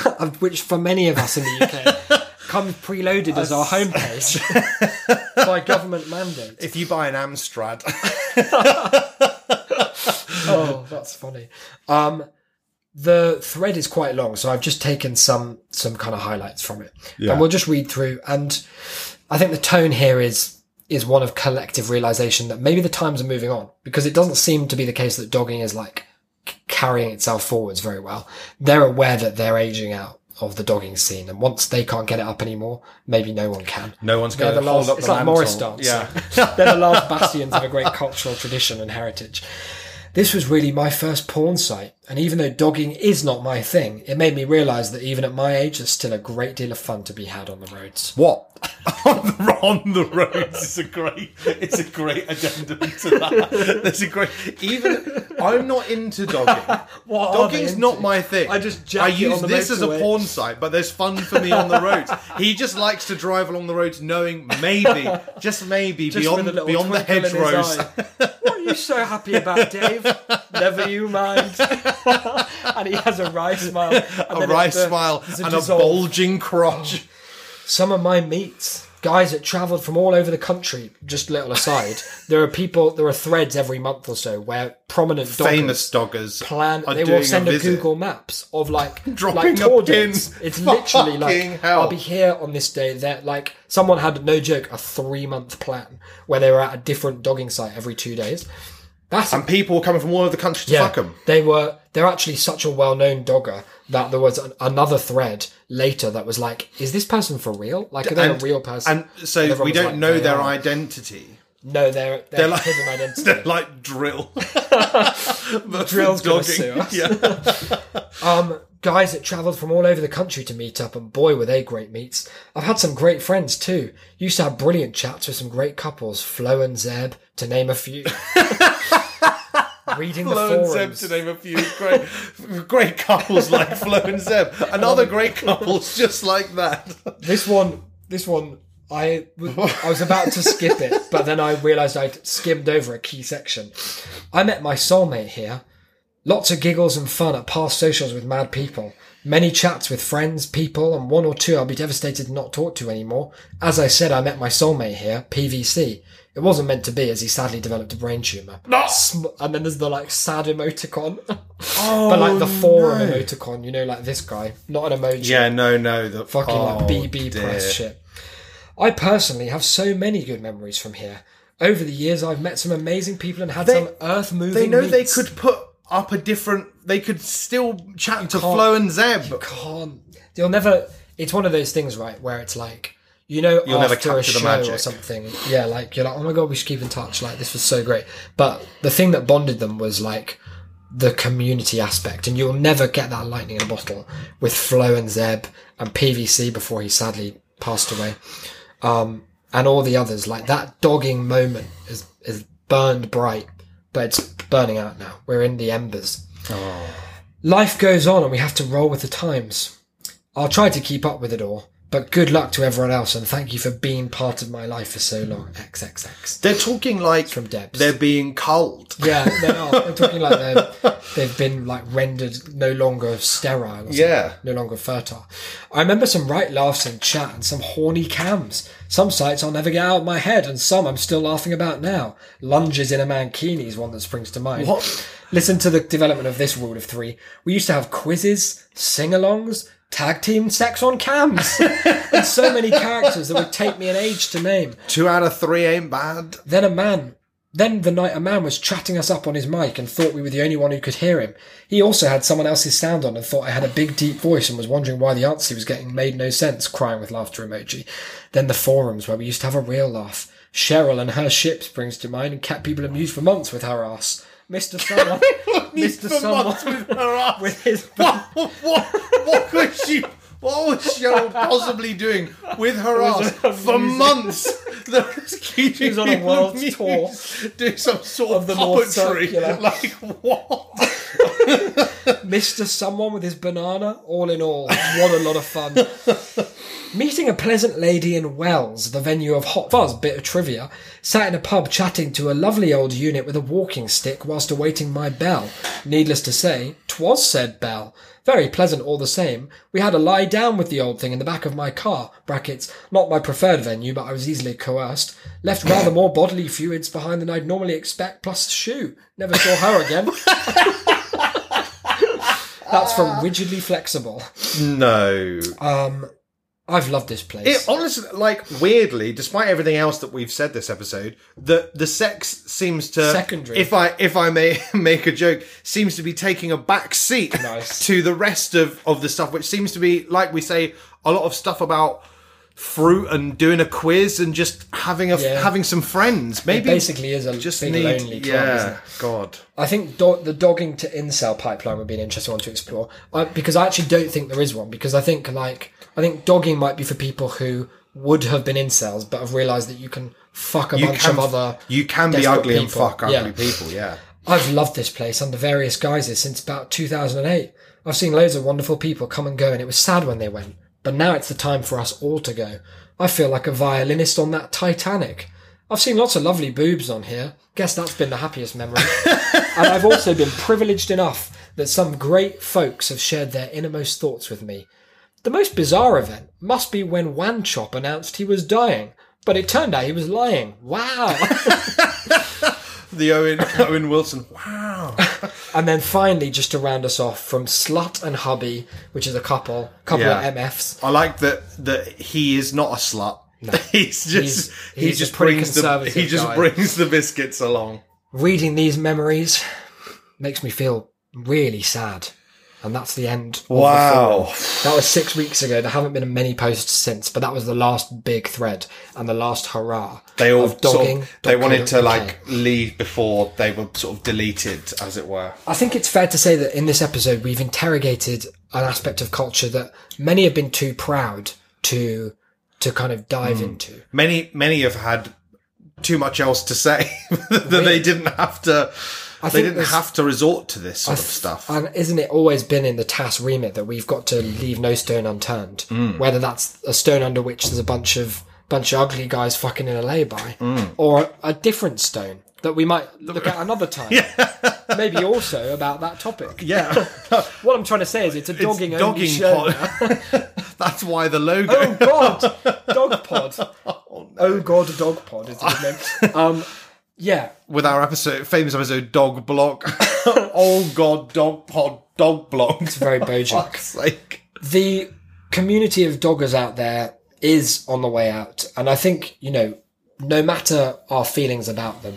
which for many of us in the UK comes preloaded as our homepage by government mandate.
If you buy an Amstrad,
oh, that's funny. Um, the thread is quite long, so I've just taken some some kind of highlights from it, and we'll just read through. And I think the tone here is is one of collective realization that maybe the times are moving on because it doesn't seem to be the case that dogging is like carrying itself forwards very well. They're aware that they're aging out of the dogging scene, and once they can't get it up anymore, maybe no one can.
no one's going
the
to hold
last,
up
it's like. Morris dance.
Yeah.
They're the last bastions of a great cultural tradition and heritage. This was really my first porn site, and even though dogging is not my thing, it made me realise that even at my age, there's still a great deal of fun to be had on the roads.
What? on, the, on the roads is a great. It's a great addendum to that. There's a great. Even I'm not into dogging.
What
Dogging's not my thing.
I just jack
I
it
use
on the
this as a
motorway.
porn site, but there's fun for me on the roads. He just likes to drive along the roads, knowing maybe, just maybe,
Just
beyond
with a little
beyond the
twinkle in his
hedgerows.
eye. what are you so happy about, Dave? Never you mind. and he has a wry smile.
A wry
the-
smile and a
dissolve.
bulging crotch.
some of my meets, guys that travelled from all over the country. Just a little aside, there are people, there are threads every month or so where prominent
Famous doggers
plan. They will send
a
a. Google Maps of like
Dropping
like tour dates. It's literally like
hell.
I'll be here on this day. That like someone had no joke a three month plan where they were at a different dogging site every two days. That's
And people were coming from all over the country to
yeah,
them.
They were. They're actually such a well-known dogger that there was an, another thread later that was like, "Is this person for real? Like, are they
And-
a real person?"
And so
everyone
we don't
like,
know their
are."
identity.
No, they're they're,
They're like-
hidden identity.
They're like drill.
Drill's
dogging. Yeah.
um, guys that travelled from all over the country to meet up, and boy, were they great meets. I've had some great friends too. Used to have brilliant chats with some great couples, Flo and Zeb, to name a few. Reading the
Flo and Zeb
forums.
to name a few great, great couples like Flo and Zeb, and other um, great couples just like that.
This one, this one, I I was about to skip it, but then I realised I'd skimmed over a key section. I met my soulmate here. Lots of giggles and fun at past socials with mad people. Many chats with friends, people, and one or two I'll be devastated not talk to anymore. As I said, I met my soulmate here, PVC. It wasn't meant to be, as he sadly developed a brain tumour. Sm- and then there's the like sad emoticon, oh, but like the forum
Oh, no.
emoticon, you know, like this guy, not an emoji
Yeah, no, no, the
fucking
oh,
like BB
dear.
press shit. I personally have so many good memories from here. over the years, I've met some amazing people and had
They-
some earth moving.
They know they could put up a different. They could still chat to Flo and Zeb.
can't. You'll never. It's one of those things, right, where it's like you know
You'll never
after a show or something. Yeah, like you're like, oh my god, we should keep in touch. Like this was so great. But the thing that bonded them was like the community aspect, and you'll never get that lightning in a bottle with Flo and Zeb and PVC before he sadly passed away, um, and all the others. Like that dogging moment is is burned bright, but it's burning out now. We're in the embers. Life goes on, and we have to roll with the times. I'll try to keep up with it all, but good luck to everyone else, and thank you for being part of my life for so long. XXX.
They're talking like
from Debs.
they're being culled.
Yeah, they are. They're talking like they're, they've been like rendered no longer sterile. Or
Yeah.
no longer fertile. I remember some right laughs in chat and some horny cams. Some sights I'll never get out of my head, and some I'm still laughing about now. Lunges in a mankini is one that springs to mind.
What?
Listen to the development of this rule of three. We used to have quizzes, sing-alongs, tag team sex on cams, and so many characters that would take me an age to name.
Two out of three ain't bad.
Then a man, then the night a man was chatting us up on his mic and thought we were the only one who could hear him. He also had someone else's sound on and thought I had a big deep voice and was wondering why the answer he was getting made no sense, crying with laughter emoji. Then the forums where we used to have a real laugh. Cheryl and her ship springs to mind and kept people amused for months with her ass. Mr. Someone, Mr. Someone
with
with his
what, what, what was she? What was Cheryl possibly doing with her ass for months? That was keeping
was on a world tour
doing some sort of,
of the
puppetry. Like what?
Mr. Someone with his banana. All in all, what a lot of fun. Meeting a pleasant lady in Wells, the venue of Hot Fuzz, bit of trivia, sat in a pub chatting to a lovely old unit with a walking stick whilst awaiting my bell. Needless to say, 'twas said bell. Very pleasant all the same. We had a lie down with the old thing in the back of my car, brackets, not my preferred venue, but I was easily coerced. Left rather more bodily fluids behind than I'd normally expect, plus a shoe. Never saw her again. That's from Rigidly Flexible.
No.
Um, I've loved this place.
It honestly, like weirdly, despite everything else that we've said this episode, the the sex seems to
Secondary.
If I if I may make a joke, seems to be taking a back seat
Nice.
to the rest of of the stuff, which seems to be like we say a lot of stuff about fruit and doing a quiz and just having a
Yeah.
having some friends. Maybe
it basically is a
just
big
need
lonely club, isn't
yeah.
it?
God,
I think do- the dogging to incel pipeline would be an interesting one to explore. I, because I actually don't think there is one. Because I think like I think dogging might be for people who would have been incels but have realised that you can fuck a
you
bunch
can
of other.
you can be ugly and fuck ugly
Yeah.
people. Yeah.
I've loved this place under various guises since about 2008. I've seen loads of wonderful people come and go, and it was sad when they went. But now it's the time for us all to go. I feel like a violinist on that Titanic. I've seen lots of lovely boobs on here. Guess that's been the happiest memory. and I've also been privileged enough that some great folks have shared their innermost thoughts with me. The most bizarre event must be when Wanchop announced he was dying, but it turned out he was lying. Wow.
The Owen Owen Wilson. Wow.
And then finally, just to round us off, from Slut and Hubby, which is a couple, couple
Yeah.
of MFs.
I like that that he is not a slut. he's just
He's-
he
he's
just
pretty
brings the
conservative
he just
guy.
brings the biscuits along.
Reading these memories makes me feel really sad. And that's the end.
Wow.
The that was six weeks ago. There haven't been many posts since, but that was the last big thread and the last hurrah.
They all
of
sort
dogging.
of, they wanted to like leave before they were sort of deleted, as it were.
I think it's fair to say that in this episode we've interrogated an aspect of culture that many have been too proud to to kind of dive
Hmm.
into.
Many many have had too much else to say that they didn't have to.
I
They didn't have to resort to this sort of stuff.
And isn't it always been in the TAS remit that we've got to leave no stone unturned?
Mm.
Whether that's a stone under which there's a bunch of bunch of ugly guys fucking in a lay-by,
Mm.
or a different stone that we might look at another time. Maybe also about that topic.
yeah,
What I'm trying to say is it's a dogging
it's dogging
show.
pod. That's why the logo.
Oh God, Dog Pod. Oh God, Dog Pod is name. Um, yeah,
with our episode, famous episode, Dog Block. oh God, Dog Pod, Dog Block.
it's very Bojack.
Sake.
the community of doggers out there is on the way out, and I think you know no matter our feelings about them,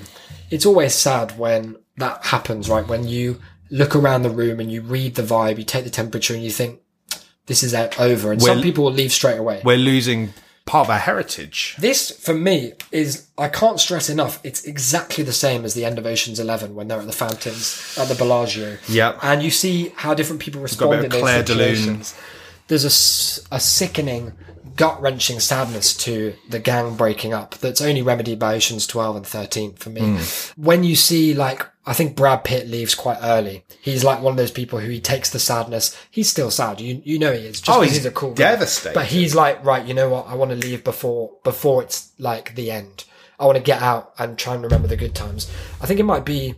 it's always sad when that happens, right? When you look around the room and you read the vibe, you take the temperature and you think, this is over. And some people will leave straight away.
We're losing part of our heritage.
This, for me, is, I can't stress enough, it's exactly the same as the end of Ocean's Eleven when they're at the fountains at the Bellagio.
Yep.
And you see how different people respond in those
Clair de Lune.
situations. There's a a, sickening, gut wrenching sadness to the gang breaking up that's only remedied by Ocean's 12 and 13 for me.
Hmm.
When you see, like, I think Brad Pitt leaves quite early. He's like one of those people who he takes the sadness. He's still sad. You you know he is. Just
Oh,
because
he's
a cool guy.
devastated.
But he's like, right, you know what? I want to leave before before it's like the end. I want to get out and try and remember the good times. I think it might be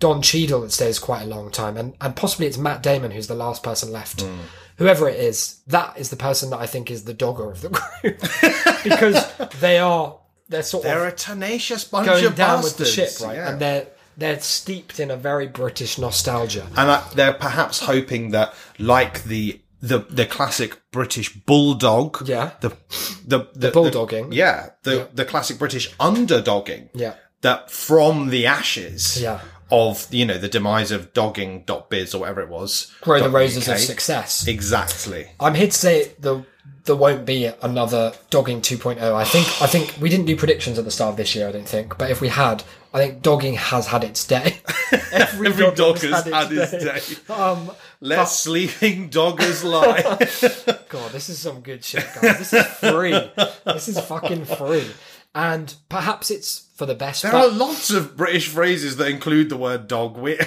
Don Cheadle that stays quite a long time, and and possibly it's Matt Damon who's the last person left.
Hmm.
Whoever it is, that is the person that I think is the dogger of the group because they are they're sort
They're
of
a tenacious bunch
going
of
down with the ship, right?
yeah.
And they're they're steeped in a very British nostalgia.
and I, they're perhaps hoping that, like the the the classic British bulldog,
Yeah.
the the the,
bulldogging.
yeah, the the classic British underdogging,
Yeah.
that from the ashes,
Yeah.
of you know the demise of dogging.biz or whatever it was,
Grow the roses
UK.
of success.
exactly.
I'm here to say the there won't be another dogging 2.0. I think I think we didn't do predictions at the start of this year. I don't think, but if we had, I think dogging has had its day. Every,
Every dog
dogging's
has had its day.
Um,
Let sleeping doggers lie.
God, this is some good shit, guys. This is free. this is fucking free, and perhaps it's for the best.
there
but
are lots of British phrases that include the word dog. We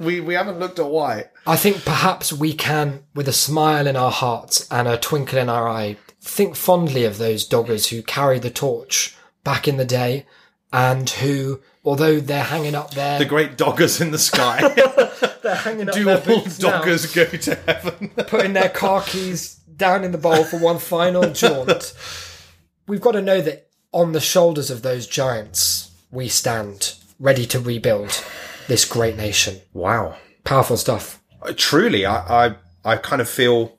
we we haven't looked at why.
I think perhaps we can, with a smile in our hearts and a twinkle in our eye, think fondly of those doggers who carried the torch back in the day and who, although they're hanging up there,
The great doggers in the sky.
they're hanging up
Do
their
all
boots now,
doggers go to heaven?
putting their car keys down in the bowl for one final jaunt. We've got to know that on the shoulders of those giants, we stand ready to rebuild this great nation.
Wow.
Powerful stuff.
Uh, Truly, I, I, I kind of feel,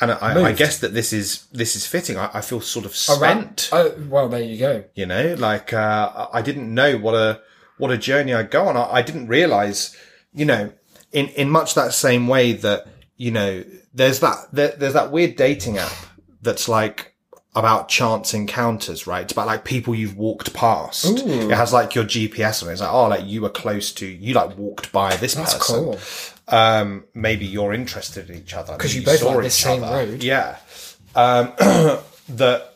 and I, I guess that this is this is fitting. I, I feel sort of
Around-
spent.
Oh, well, there you go.
You know, like uh, I didn't know what a what a journey I'd go on. I, I didn't realize, you know, in in much that same way that you know, there's that there, there's that weird dating app that's like about chance encounters, right? It's about like people you've walked past. It has like your GPS on it. It's like, oh, like you were close to, you like walked by this
That's
person.
cool.
Um, maybe you're interested in each other.
Because you
maybe
both like
saw
the
each
same
other.
road.
Yeah. Um, that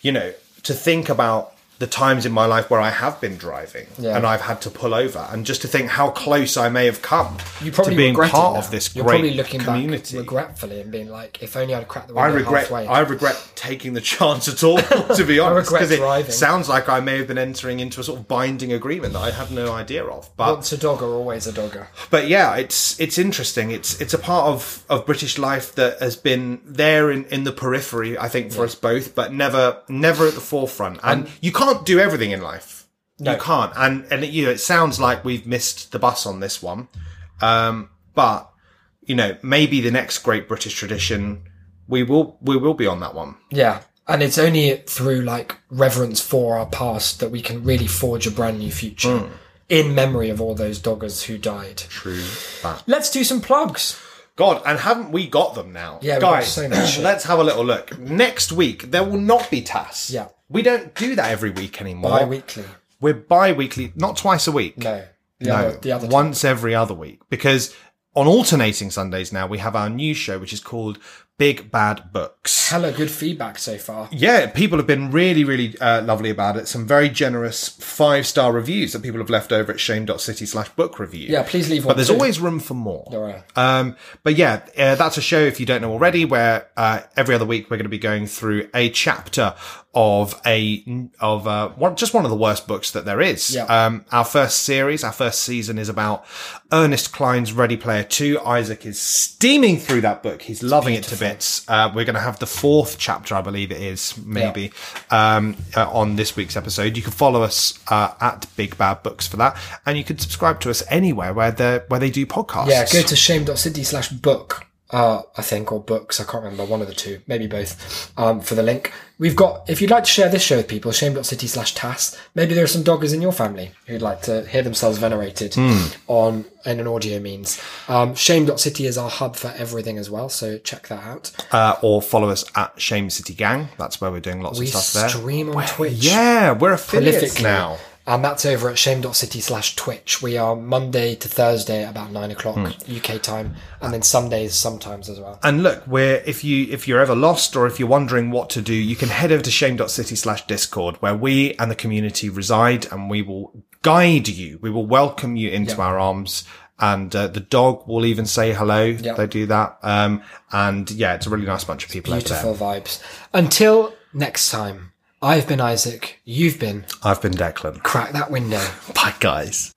you know to think about the times in my life where I have been driving
Yeah.
and I've had to pull over, and just to think how close I may have come
You probably
to being part of this
You're
great
probably looking
community.
back regretfully and being like, if only I'd cracked the
I regret.
halfway.
I regret taking the chance at all. To be honest,
regret
it
driving.
sounds like I may have been entering into a sort of binding agreement that I had no idea of. But
Once a dogger, always a dogger.
but yeah, it's it's interesting. It's it's a part of, of British life that has been there in, in the periphery, I think, for us both, but never never at the forefront. And you can't do everything in life.
No.
You can't. And and you know, it sounds like we've missed the bus on this one. Um, but you know, maybe the next great British tradition, we will we will be on that one.
Yeah. And it's only through like reverence for our past that we can really forge a brand new future
Hmm.
in memory of all those doggers who died.
True. That.
Let's do some plugs.
God, and haven't we got them now?
Yeah,
guys.
so
let's have a little look. Next week there will not be TAS.
Yeah.
We don't do that every week anymore.
Bi weekly.
We're bi-weekly, not twice a week.
No. The
No,
other, the other
once every other week. Because on alternating Sundays now, we have our new show, which is called Big Bad Books.
Hella good feedback so far.
Yeah, people have been really, really uh, lovely about it. Some very generous five star reviews that people have left over at shame.city slash book review.
Yeah, please leave one.
But there's
too.
always room for more.
There are.
Um, but yeah, uh, that's a show if you don't know already, where uh, every other week we're going to be going through a chapter of a of uh, one just one of the worst books that there is.
Yeah.
Um, our first series, our first season is about Ernest Cline's Ready Player Two. Isaac is steaming through that book. He's loving it to bits. Uh, we're going to have the fourth chapter, I believe it is, maybe, um, uh, on this week's episode. You can follow us uh, at Big Bad Books for that, and you can subscribe to us anywhere where they where they do podcasts.
Yeah, go to shame.city slash book uh, I think, or books. I can't remember one of the two, maybe both. Um, for the link, we've got. If you'd like to share this show with people, shame.city slash tas. Maybe there are some doggers in your family who'd like to hear themselves venerated on in an audio means. Um, shame.city is our hub for everything as well, so check that out.
Uh, or follow us at Shame City Gang. That's where we're doing lots
We
of stuff there.
stream on Twitch.
Yeah, we're affiliates now.
And that's over at shame.city slash Twitch. We are Monday to Thursday about nine o'clock
Hmm.
UK time, and then Sundays sometimes as well.
And look, we're if you if you're ever lost or if you're wondering what to do, you can head over to shame.city slash discord where we and the community reside and we will guide you. We will welcome you into
Yeah.
our arms. And uh, the dog will even say hello.
Yeah.
They do that. Um, and yeah, it's a really nice bunch of people out
Beautiful vibes. Until next time, I've been Isaac. You've been
I've been Declan.
Crack That Window.
Bye, guys.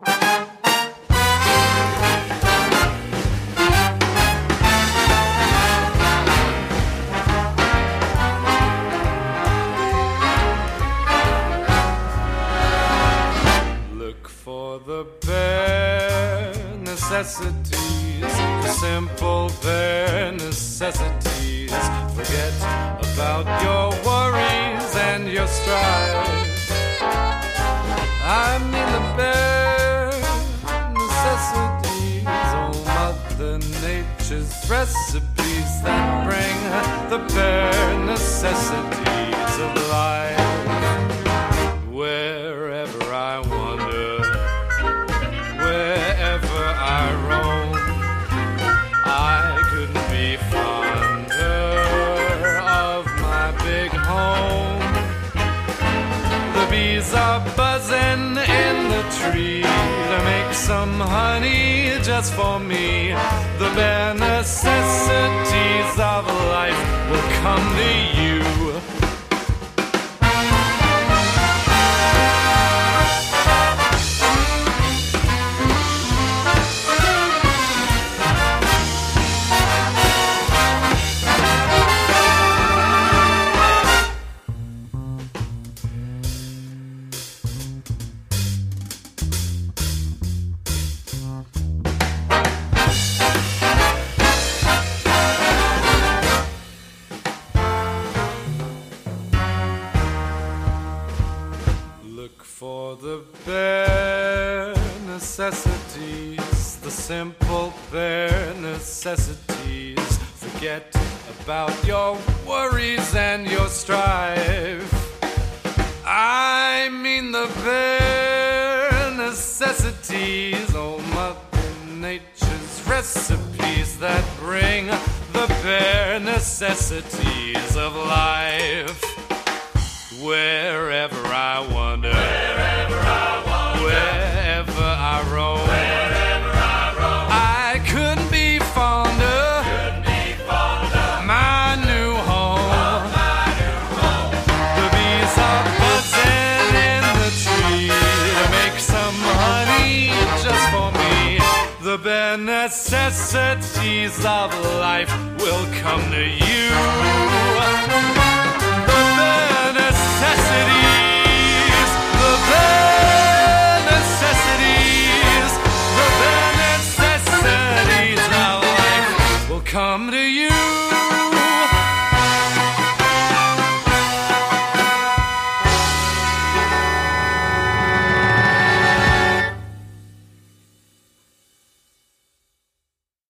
Look for the bare necessities, the simple bare necessities. Forget about your worries and your strife. I mean the bare necessities, oh Mother Nature's recipes that bring the bare necessities of life. Wherever tree to make some honey just for me. The bare necessities of life will come to you.